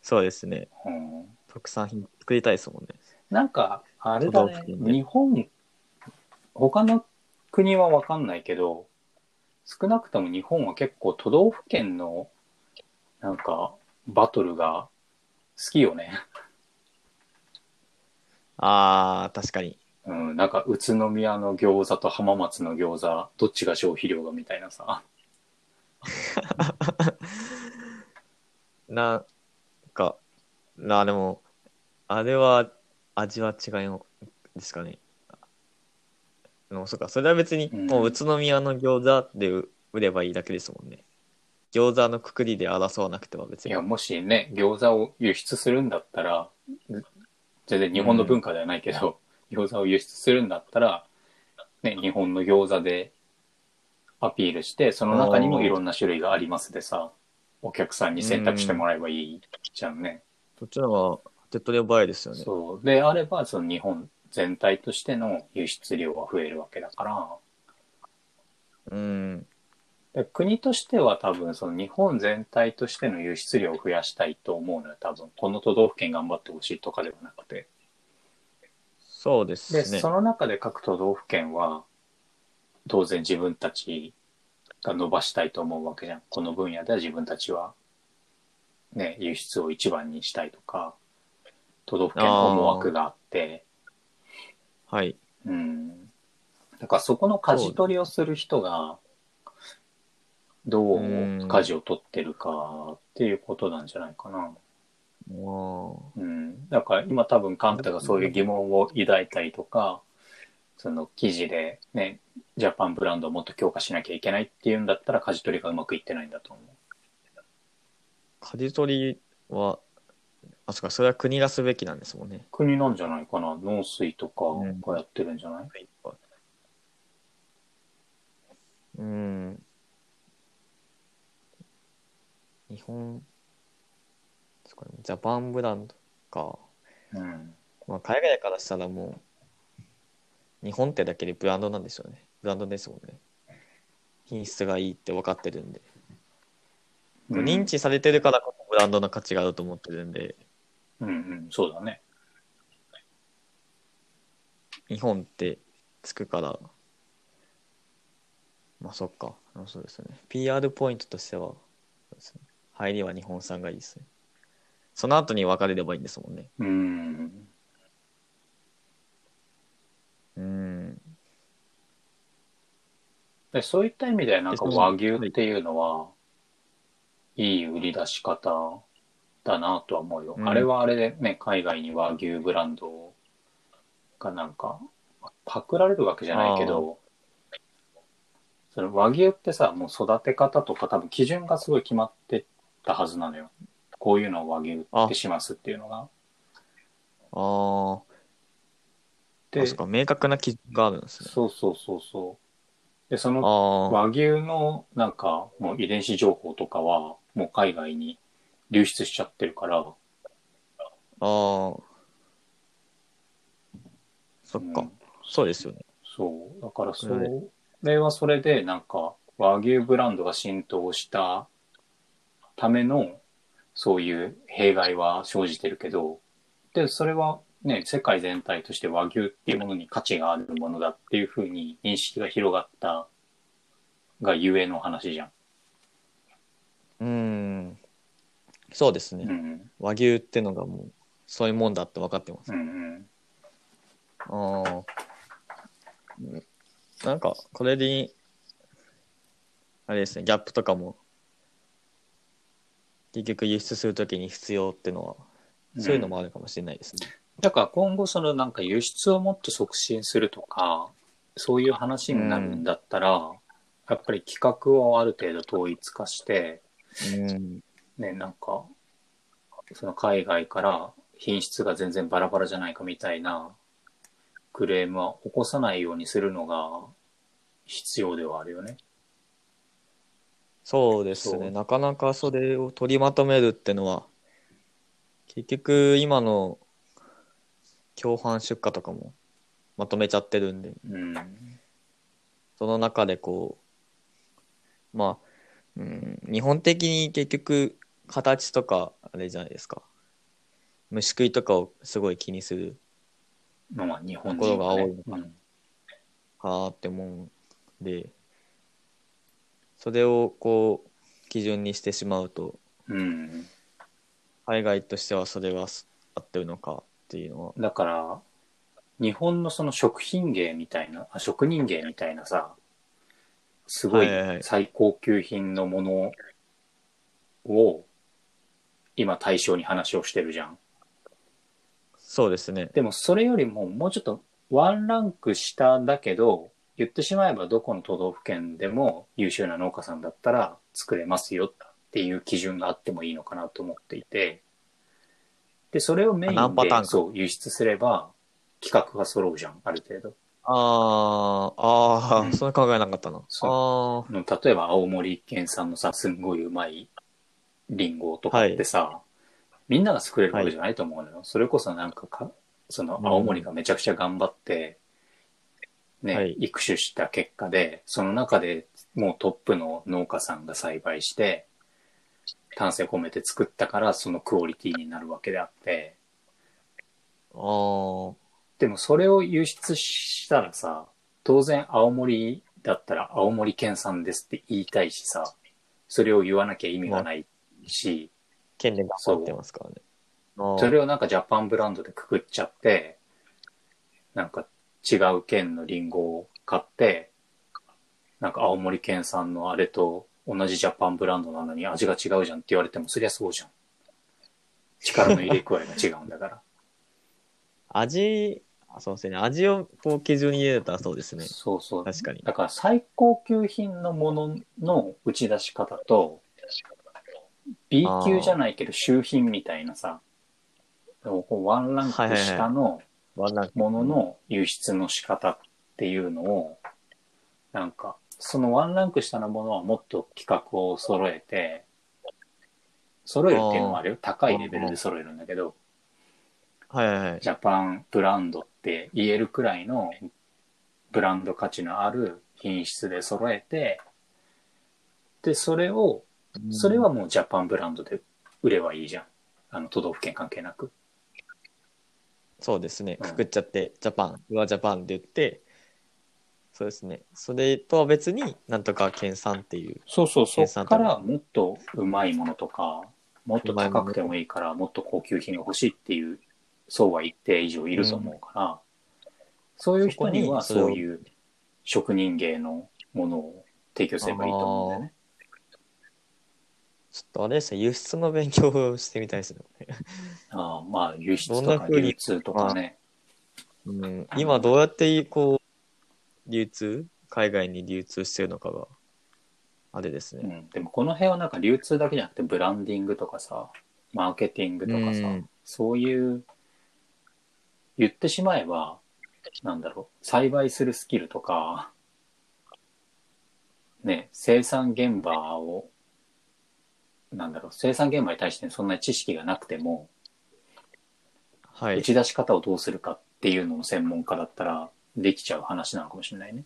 そうですね。うん、特産品作りたいですもんね。なんか、あれだね日本、他の国はわかんないけど、少なくとも日本は結構都道府県の、なんか、バトルが好きよね。ああ、確かに。うん、なんか宇都宮の餃子と浜松の餃子、どっちが消費量がみたいなさ。なんか、な、でも、あれは、味は違いのですかね。でもそうか、それは別に、うんもう宇都宮の餃子で売売ればいいだけですもんね。餃子のくくりで争わなくては別にいや、。もしね、餃子を輸出するんだったら、全然日本の文化ではないけど、餃子を輸出するんだったら、ね、日本の餃子でアピールして、その中にもいろんな種類がありますでさ、お客さんに選択してもらえばいいじゃんね。そっちの方が手っ取り早いですよね。そう。であれば、その日本全体としての輸出量は増えるわけだから、うん。で国としては多分その日本全体としての輸出量を増やしたいと思うのよ多分この都道府県頑張ってほしいとかではなくてそうですで、ねそ。の中で各都道府県は当然自分たちが伸ばしたいと思うわけじゃんこの分野では自分たちはね輸出を一番にしたいとか都道府県の思惑があってはい。うんだからそこの舵取りをする人がどう舵を取ってるかっていうことなんじゃないかな。もうん。だから今多分カンタがそういう疑問を抱いたりとか、その記事でね、ジャパンブランドをもっと強化しなきゃいけないっていうんだったら舵取りがうまくいってないんだと思う。う、舵取りは、あ、そっか、それは国がすべきなんですもんね。国なんじゃないかな。農水とかうんがやってるんじゃない、うん。日本、かジャパンブランドか。うん。まあ、海外からしたらもう、日本ってだけでブランドなんでしょうね。ブランドですもんね。品質がいいって分かってるんで。うん認知されてるからこそブランドの価値があると思ってるんで、うんうん。そうだね。日本ってつくから、まあそっか、あそうですね。PR ポイントとしては、ね入りは日本産がいいですね。その後に分かれればいいんですもんね。うん。うん。でそういった意味でなんか和牛っていうのは、いい売り出し方だなとは思うよ。うんあれはあれでね、海外に和牛ブランドがなんか、パクられるわけじゃないけど、その和牛ってさ、もう育て方とか多分基準がすごい決まってたはずなのよ。こういうのを和牛ってしますっていうのが。ああ、で、あそっか、明確な基準があるんですね。そうそうそうそう。で、そのああ、和牛のなんかもう遺伝子情報とかはもう海外に流出しちゃってるから、ああ、そっか、うんそうですよね。そう。だからそれはそれでなんか和牛ブランドが浸透したためのそういう弊害は生じてるけど、で、それはね、世界全体として和牛っていうものに価値があるものだっていうふうに認識が広がったがゆえの話じゃん。うん。そうですね。うん。和牛ってのがもう、そういうもんだって分かってます。うんうん。ああ。うんなんか、これに、あれですね、ギャップとかも、結局輸出するときに必要ってのは、そういうのもあるかもしれないですね。だから今後そのなんか輸出をもっと促進するとか、そういう話になるんだったら、やっぱり企画をある程度統一化して、うん。ね、なんか、その海外から品質が全然バラバラじゃないかみたいなクレームは起こさないようにするのが必要ではあるよね。そうですね。なかなかそれを取りまとめるってのは、結局今の共犯出荷とかもまとめちゃってるんで、うん。その中でこう、まあ、うん、日本的に結局形とかあれじゃないですか。虫食いとかをすごい気にするところが多いのかなって思うんで、それをこう基準にしてしまうと、うん。海外としてはそれは合ってるのかっていうのは、だから、日本のその食品芸みたいな、あ職人芸みたいなさ、すごい最高級品のものを今対象に話をしてるじゃん。そうですね。でもそれよりももうちょっとワンランク下だけど、言ってしまえばどこの都道府県でも優秀な農家さんだったら作れますよっていう基準があってもいいのかなと思っていて、で、それをメインであ何パターンか。そう輸出すれば企画が揃うじゃん、ある程度。ああ、ああ、うん。それ考えなかったな。そあの例えば青森県産のさ、すんごいうまいリンゴとかってさ、みんなが作れるわけじゃないと思うのよ。それこそなんかか、その青森がめちゃくちゃ頑張って、ね、はい。育種した結果で、その中でもうトップの農家さんが栽培して、丹精込めて作ったからそのクオリティになるわけであって、あ、ああ、でもそれを輸出したらさ、当然青森だったら青森県産ですって言いたいしさ、それを言わなきゃ意味がないし、県で頑張ってますからね。それをなんかジャパンブランドでくくっちゃって、なんか違う県のリンゴを買って、なんか青森県産のあれと同じジャパンブランドなのに味が違うじゃんって言われてもそりゃそうじゃん。力の入れ具合が違うんだから。味、あそうですね。味をこう基準に入れたらそうですね。そうそう。確かに。だから最高級品のものの打ち出し方と、B 級じゃないけど周品みたいなさ、でもこうワンランク下のものの輸出の仕方っていうのを、なんか、そのワンランク下のものはもっと規格を揃えて、揃えるっていうのもあるよ。高いレベルで揃えるんだけど、はいはいはい。ジャパンブランドって言えるくらいのブランド価値のある品質で揃えて、で、それを、それはもうジャパンブランドで売ればいいじゃん。あの、都道府県関係なく。そうですね。うんくくっちゃって、ジャパン、うわジャパンで言って、そうですね。それとは別になんとか県産っていう。そうそう、そ計算っからもっとうまいものとか、もっと高くてもいいから、もっと高級品が欲しいっていう層は一定以上いると思うから、そういう人にはそういう職人芸のものを提供すればいいと思うんだよね。ちょっとあれですね、輸出の勉強をしてみたいですね。ああまあ、輸出とか流通とかね。うん、今どうやってこう、流通海外に流通してるのかが、あれですね。うん、でもこの辺はなんか流通だけじゃなくてブランディングとかさ、マーケティングとかさ、うんそういう、言ってしまえば、なんだろう、栽培するスキルとか、ね、生産現場を、なんだろう、生産現場に対してそんなに知識がなくても、はい打。ち出し方をどうするかっていうのの専門家だったら、できちゃう話なのかもしれないね。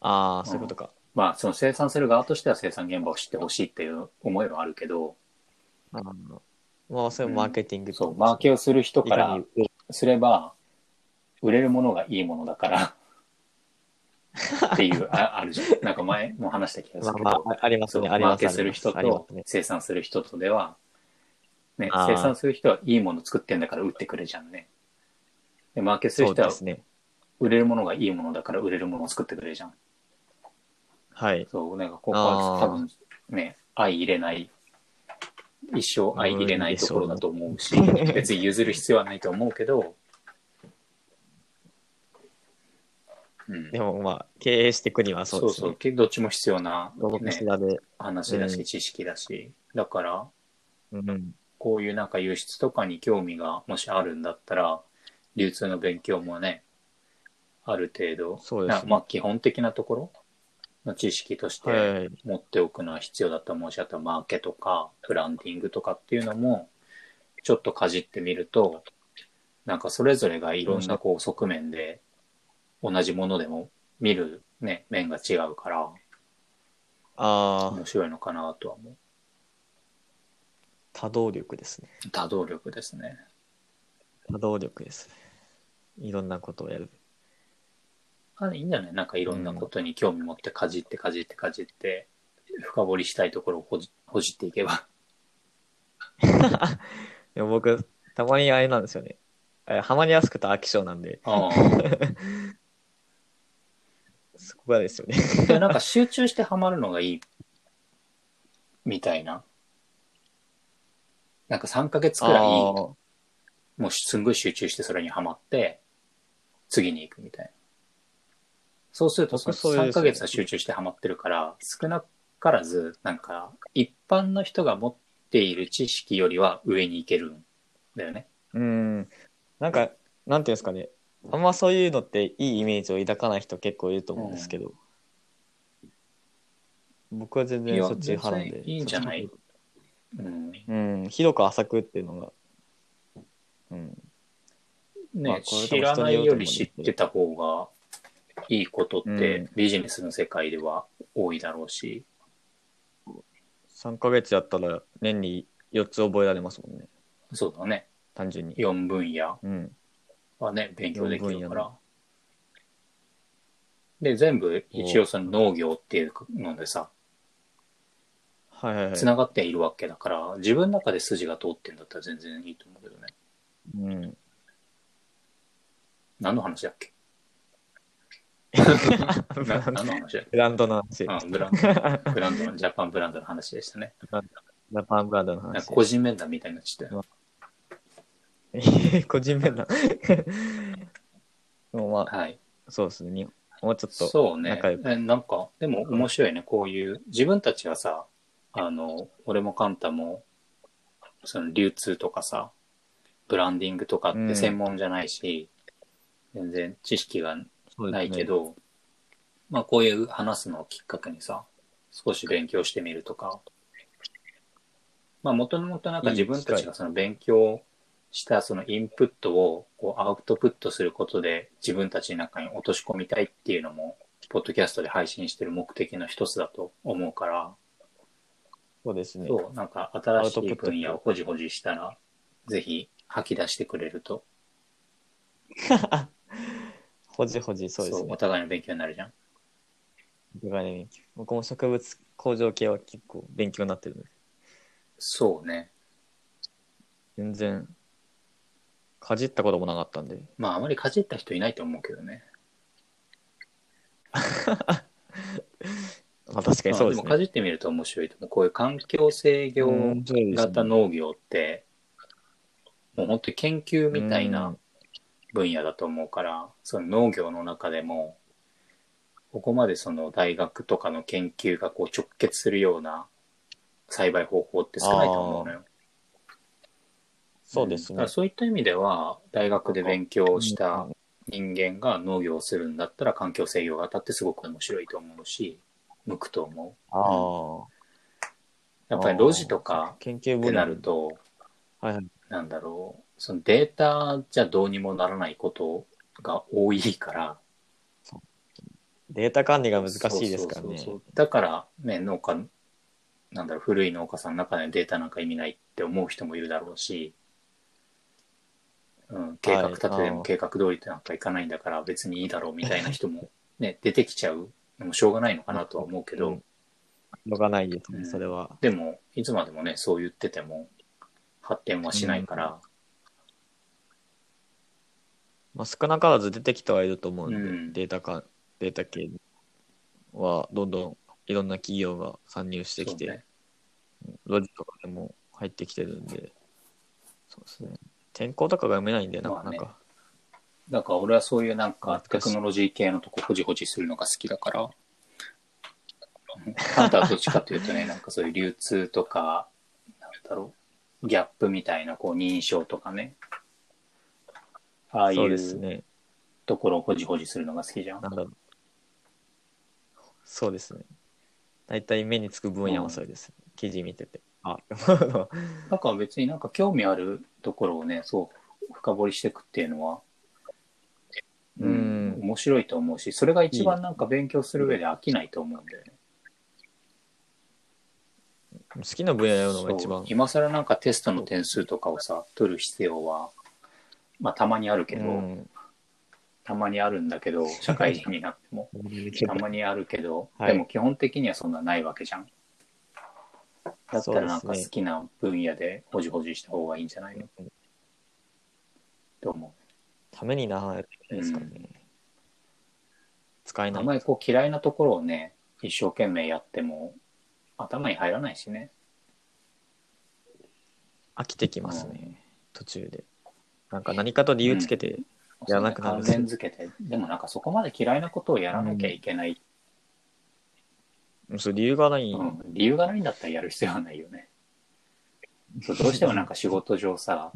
ああ、そういうことか。まあ、その生産する側としては生産現場を知ってほしいっていう思いはあるけど、あのまあ、それマーケティングってそう、マーケをする人からにすれば、売れるものがいいものだから、っていう、ああるじゃん。なんか前も話した気がするけど、まあまあ、あありますね、ありますマーケする人と。生産する人とでは、ね、あー生産する人はいいもの作ってんだから売ってくれじゃんね。で、マーケする人はそうですね。売れるものがいいものだから売れるものを作ってくれじゃん。はい。そう、なんかここはあー多分ね、相入れない、一生相入れないところだと思うし、別に譲る必要はないと思うけど、うん、でもまあ、経営していくにはそですね。そううそう、けどっちも必要な、ね。話だし、うん知識だし、だから、うん。こういうなんか輸出とかに興味がもしあるんだったら、流通の勉強もね、ある程度、そうですねなまあ基本的なところの知識として、はい。持っておくのは必要だと思うし、あとはマーケとか、ブランディングとかっていうのも、ちょっとかじってみると、なんかそれぞれがいろんなこう側面で、同じものでも見るね、面が違うから、ああ、面白いのかなとは思う。多動力ですね。多動力ですね。多動力ですね。いろんなことをやる。あいいんじゃない？なんかいろんなことに興味持ってかじってかじってかじって、深掘りしたいところをほじほじっていけば。でも僕、たまにあれなんですよね。えハマりやすくて飽き性なんで、ああ。そこがですよね。でなんか集中してハマるのがいいみたいな。なんか3ヶ月くらい、あもうすんごい集中してそれにハマって、次に行くみたいな。そうするとその3僕そうですねヶ月は集中してハマってるから、少なからず、なんか一般の人が持っている知識よりは上に行けるんだよね。ーうん。なんか、なんていうんですかね。あんまそういうのっていいイメージを抱かない人結構いると思うんですけど、僕は全然そっち派なんで。いいんじゃない。うん。うん、広く浅くっていうのが、うん、まあね、これ多分知らないより知ってた方がいいことっうてん。ビジネスの世界では多いだろうし、3ヶ月やったら年に4つ覚えられますもんね、そうだね。単純に。4分野。うん。はね、勉強できるから。で、全部一応その農業っていうのでさ、はいはいはい。繋がっているわけだから、自分の中で筋が通ってんだったら全然いいと思うけどね。うん。何の話だっけ？な何の話だっけ？ブランドの話。あブランド、ブランドの、ジャパンブランドの話でしたね。ジャパンブランドのなんか話。個人面談みたいになっちゃったよ。個人面談。でもまあ、はい。そうですね。にもうちょっと。そうね仲良。くえなんか、でも面白いね。こういう、自分たちはさ、あの、俺もカンタも、その流通とかさ、ブランディングとかって専門じゃないし、全然知識がそうですねないけど、まあこういう話すのをきっかけにさ、少し勉強してみるとか、まあもともとなんか自分たちがその勉強したそのインプットをこうアウトプットすることで自分たちの中に落とし込みたいっていうのも、ポッドキャストで配信してる目的の一つだと思うから、そうですね。そう、なんか新しい分野をほじほじしたら、ぜひ吐き出してくれると、ほじほじ、そうですねお。互いの勉強になるじゃん。僕はね僕も植物工場系は結構勉強になってるので、そうね。全然、かじったこともなかったんで。まああまりかじった人いないと思うけどね。まあ確かにそうですね。まあもかじってみると面白いと思う。こういう環境制御型農業って、もう本当に研究みたいな分野だと思うから、その農業の中でも、ここまでその大学とかの研究がこう直結するような栽培方法って少ないと思うのよ。そうですね。そういった意味では、大学で勉強したうん人間が農業をするんだったら環境制御型ってすごく面白いと思うし、向くと思う。ああ。やっぱり路地とかってなると、はいはい。なんだろう、そのデータじゃどうにもならないことが多いから、データ管理が難しいですからね。そうそうそうだからね、農家、なんだろう、古い農家さんの中でデータなんか意味ないって思う人もいるだろうし、うん、計画立てても計画通りってなんかいかないんだから別にいいだろうみたいな人も ね、出てきちゃうのもしょうがないのかなとは思うけど、うん。しょうがないですね、うん。それは。でも、いつまでもね、そう言ってても発展はしないから、まあ、少なからず出てきてはいると思うんで、うん。データか、データ系はどんどんいろんな企業が参入してきて、ロジとかでも入ってきてるんで、そうですね。天候とかが読めないんで、なかなか。だから俺はそういうなんかテクノロジー系のとこほじほじするのが好きだから、あんたはどっちかというとね、なんかそういう流通とか、なんだろう、ギャップみたいなこう認証とかね、ああいそうですうね。ところをほじほじするのが好きじゃん。なんだろう。そうですね。大体目につく分野はそれです。記事見てて。あ、だから別になんか興味あるところをね、そう深掘りしていくっていうのは、うん面白いと思うし、それが一番なんか勉強する上で飽きないと思うんだよね。好きな分野のが一番。今更なんかテストの点数とかをさ、取る必要は、まあたまにあるけど、うん。たまにあるんだけど、社会人になっても、たまにあるけど、はい。でも基本的にはそんなないわけじゃん。だったらなんか好きな分野でほじほじした方がいいんじゃないの？と思ためにならないですかね。使えう。ない。あんまりこう嫌いなところをね、一生懸命やっても頭に入らないしね。飽きてきますね。途中で。なんか何かと理由つけて、やらなくなる関連付けて。でもなんかそこまで嫌いなことをやらなきゃいけない。そう理由がない。うん理由がないんだったらやる必要はないよね。そうどうしてもなんか仕事上さ、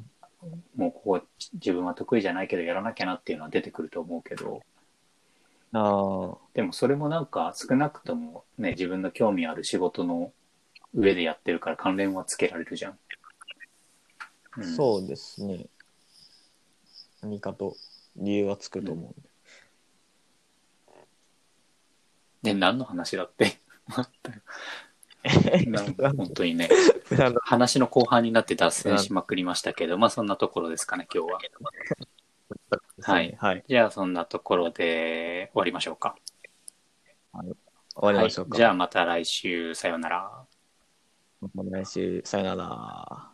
もうここ自分は得意じゃないけどやらなきゃなっていうのは出てくると思うけど、ああ、でもそれもなんか少なくともね、自分の興味ある仕事の上でやってるから関連はつけられるじゃん。うんそうですね。何かと理由はつくと思うんで。ね、何の話だって？なんか本当にね、話の後半になって脱線しまくりましたけど、まあそんなところですかね、今日は。はいはい。じゃあそんなところで終わりましょうか。終わりましょうか。はい、じゃあまた来週、さようなら。また来週、さよなら。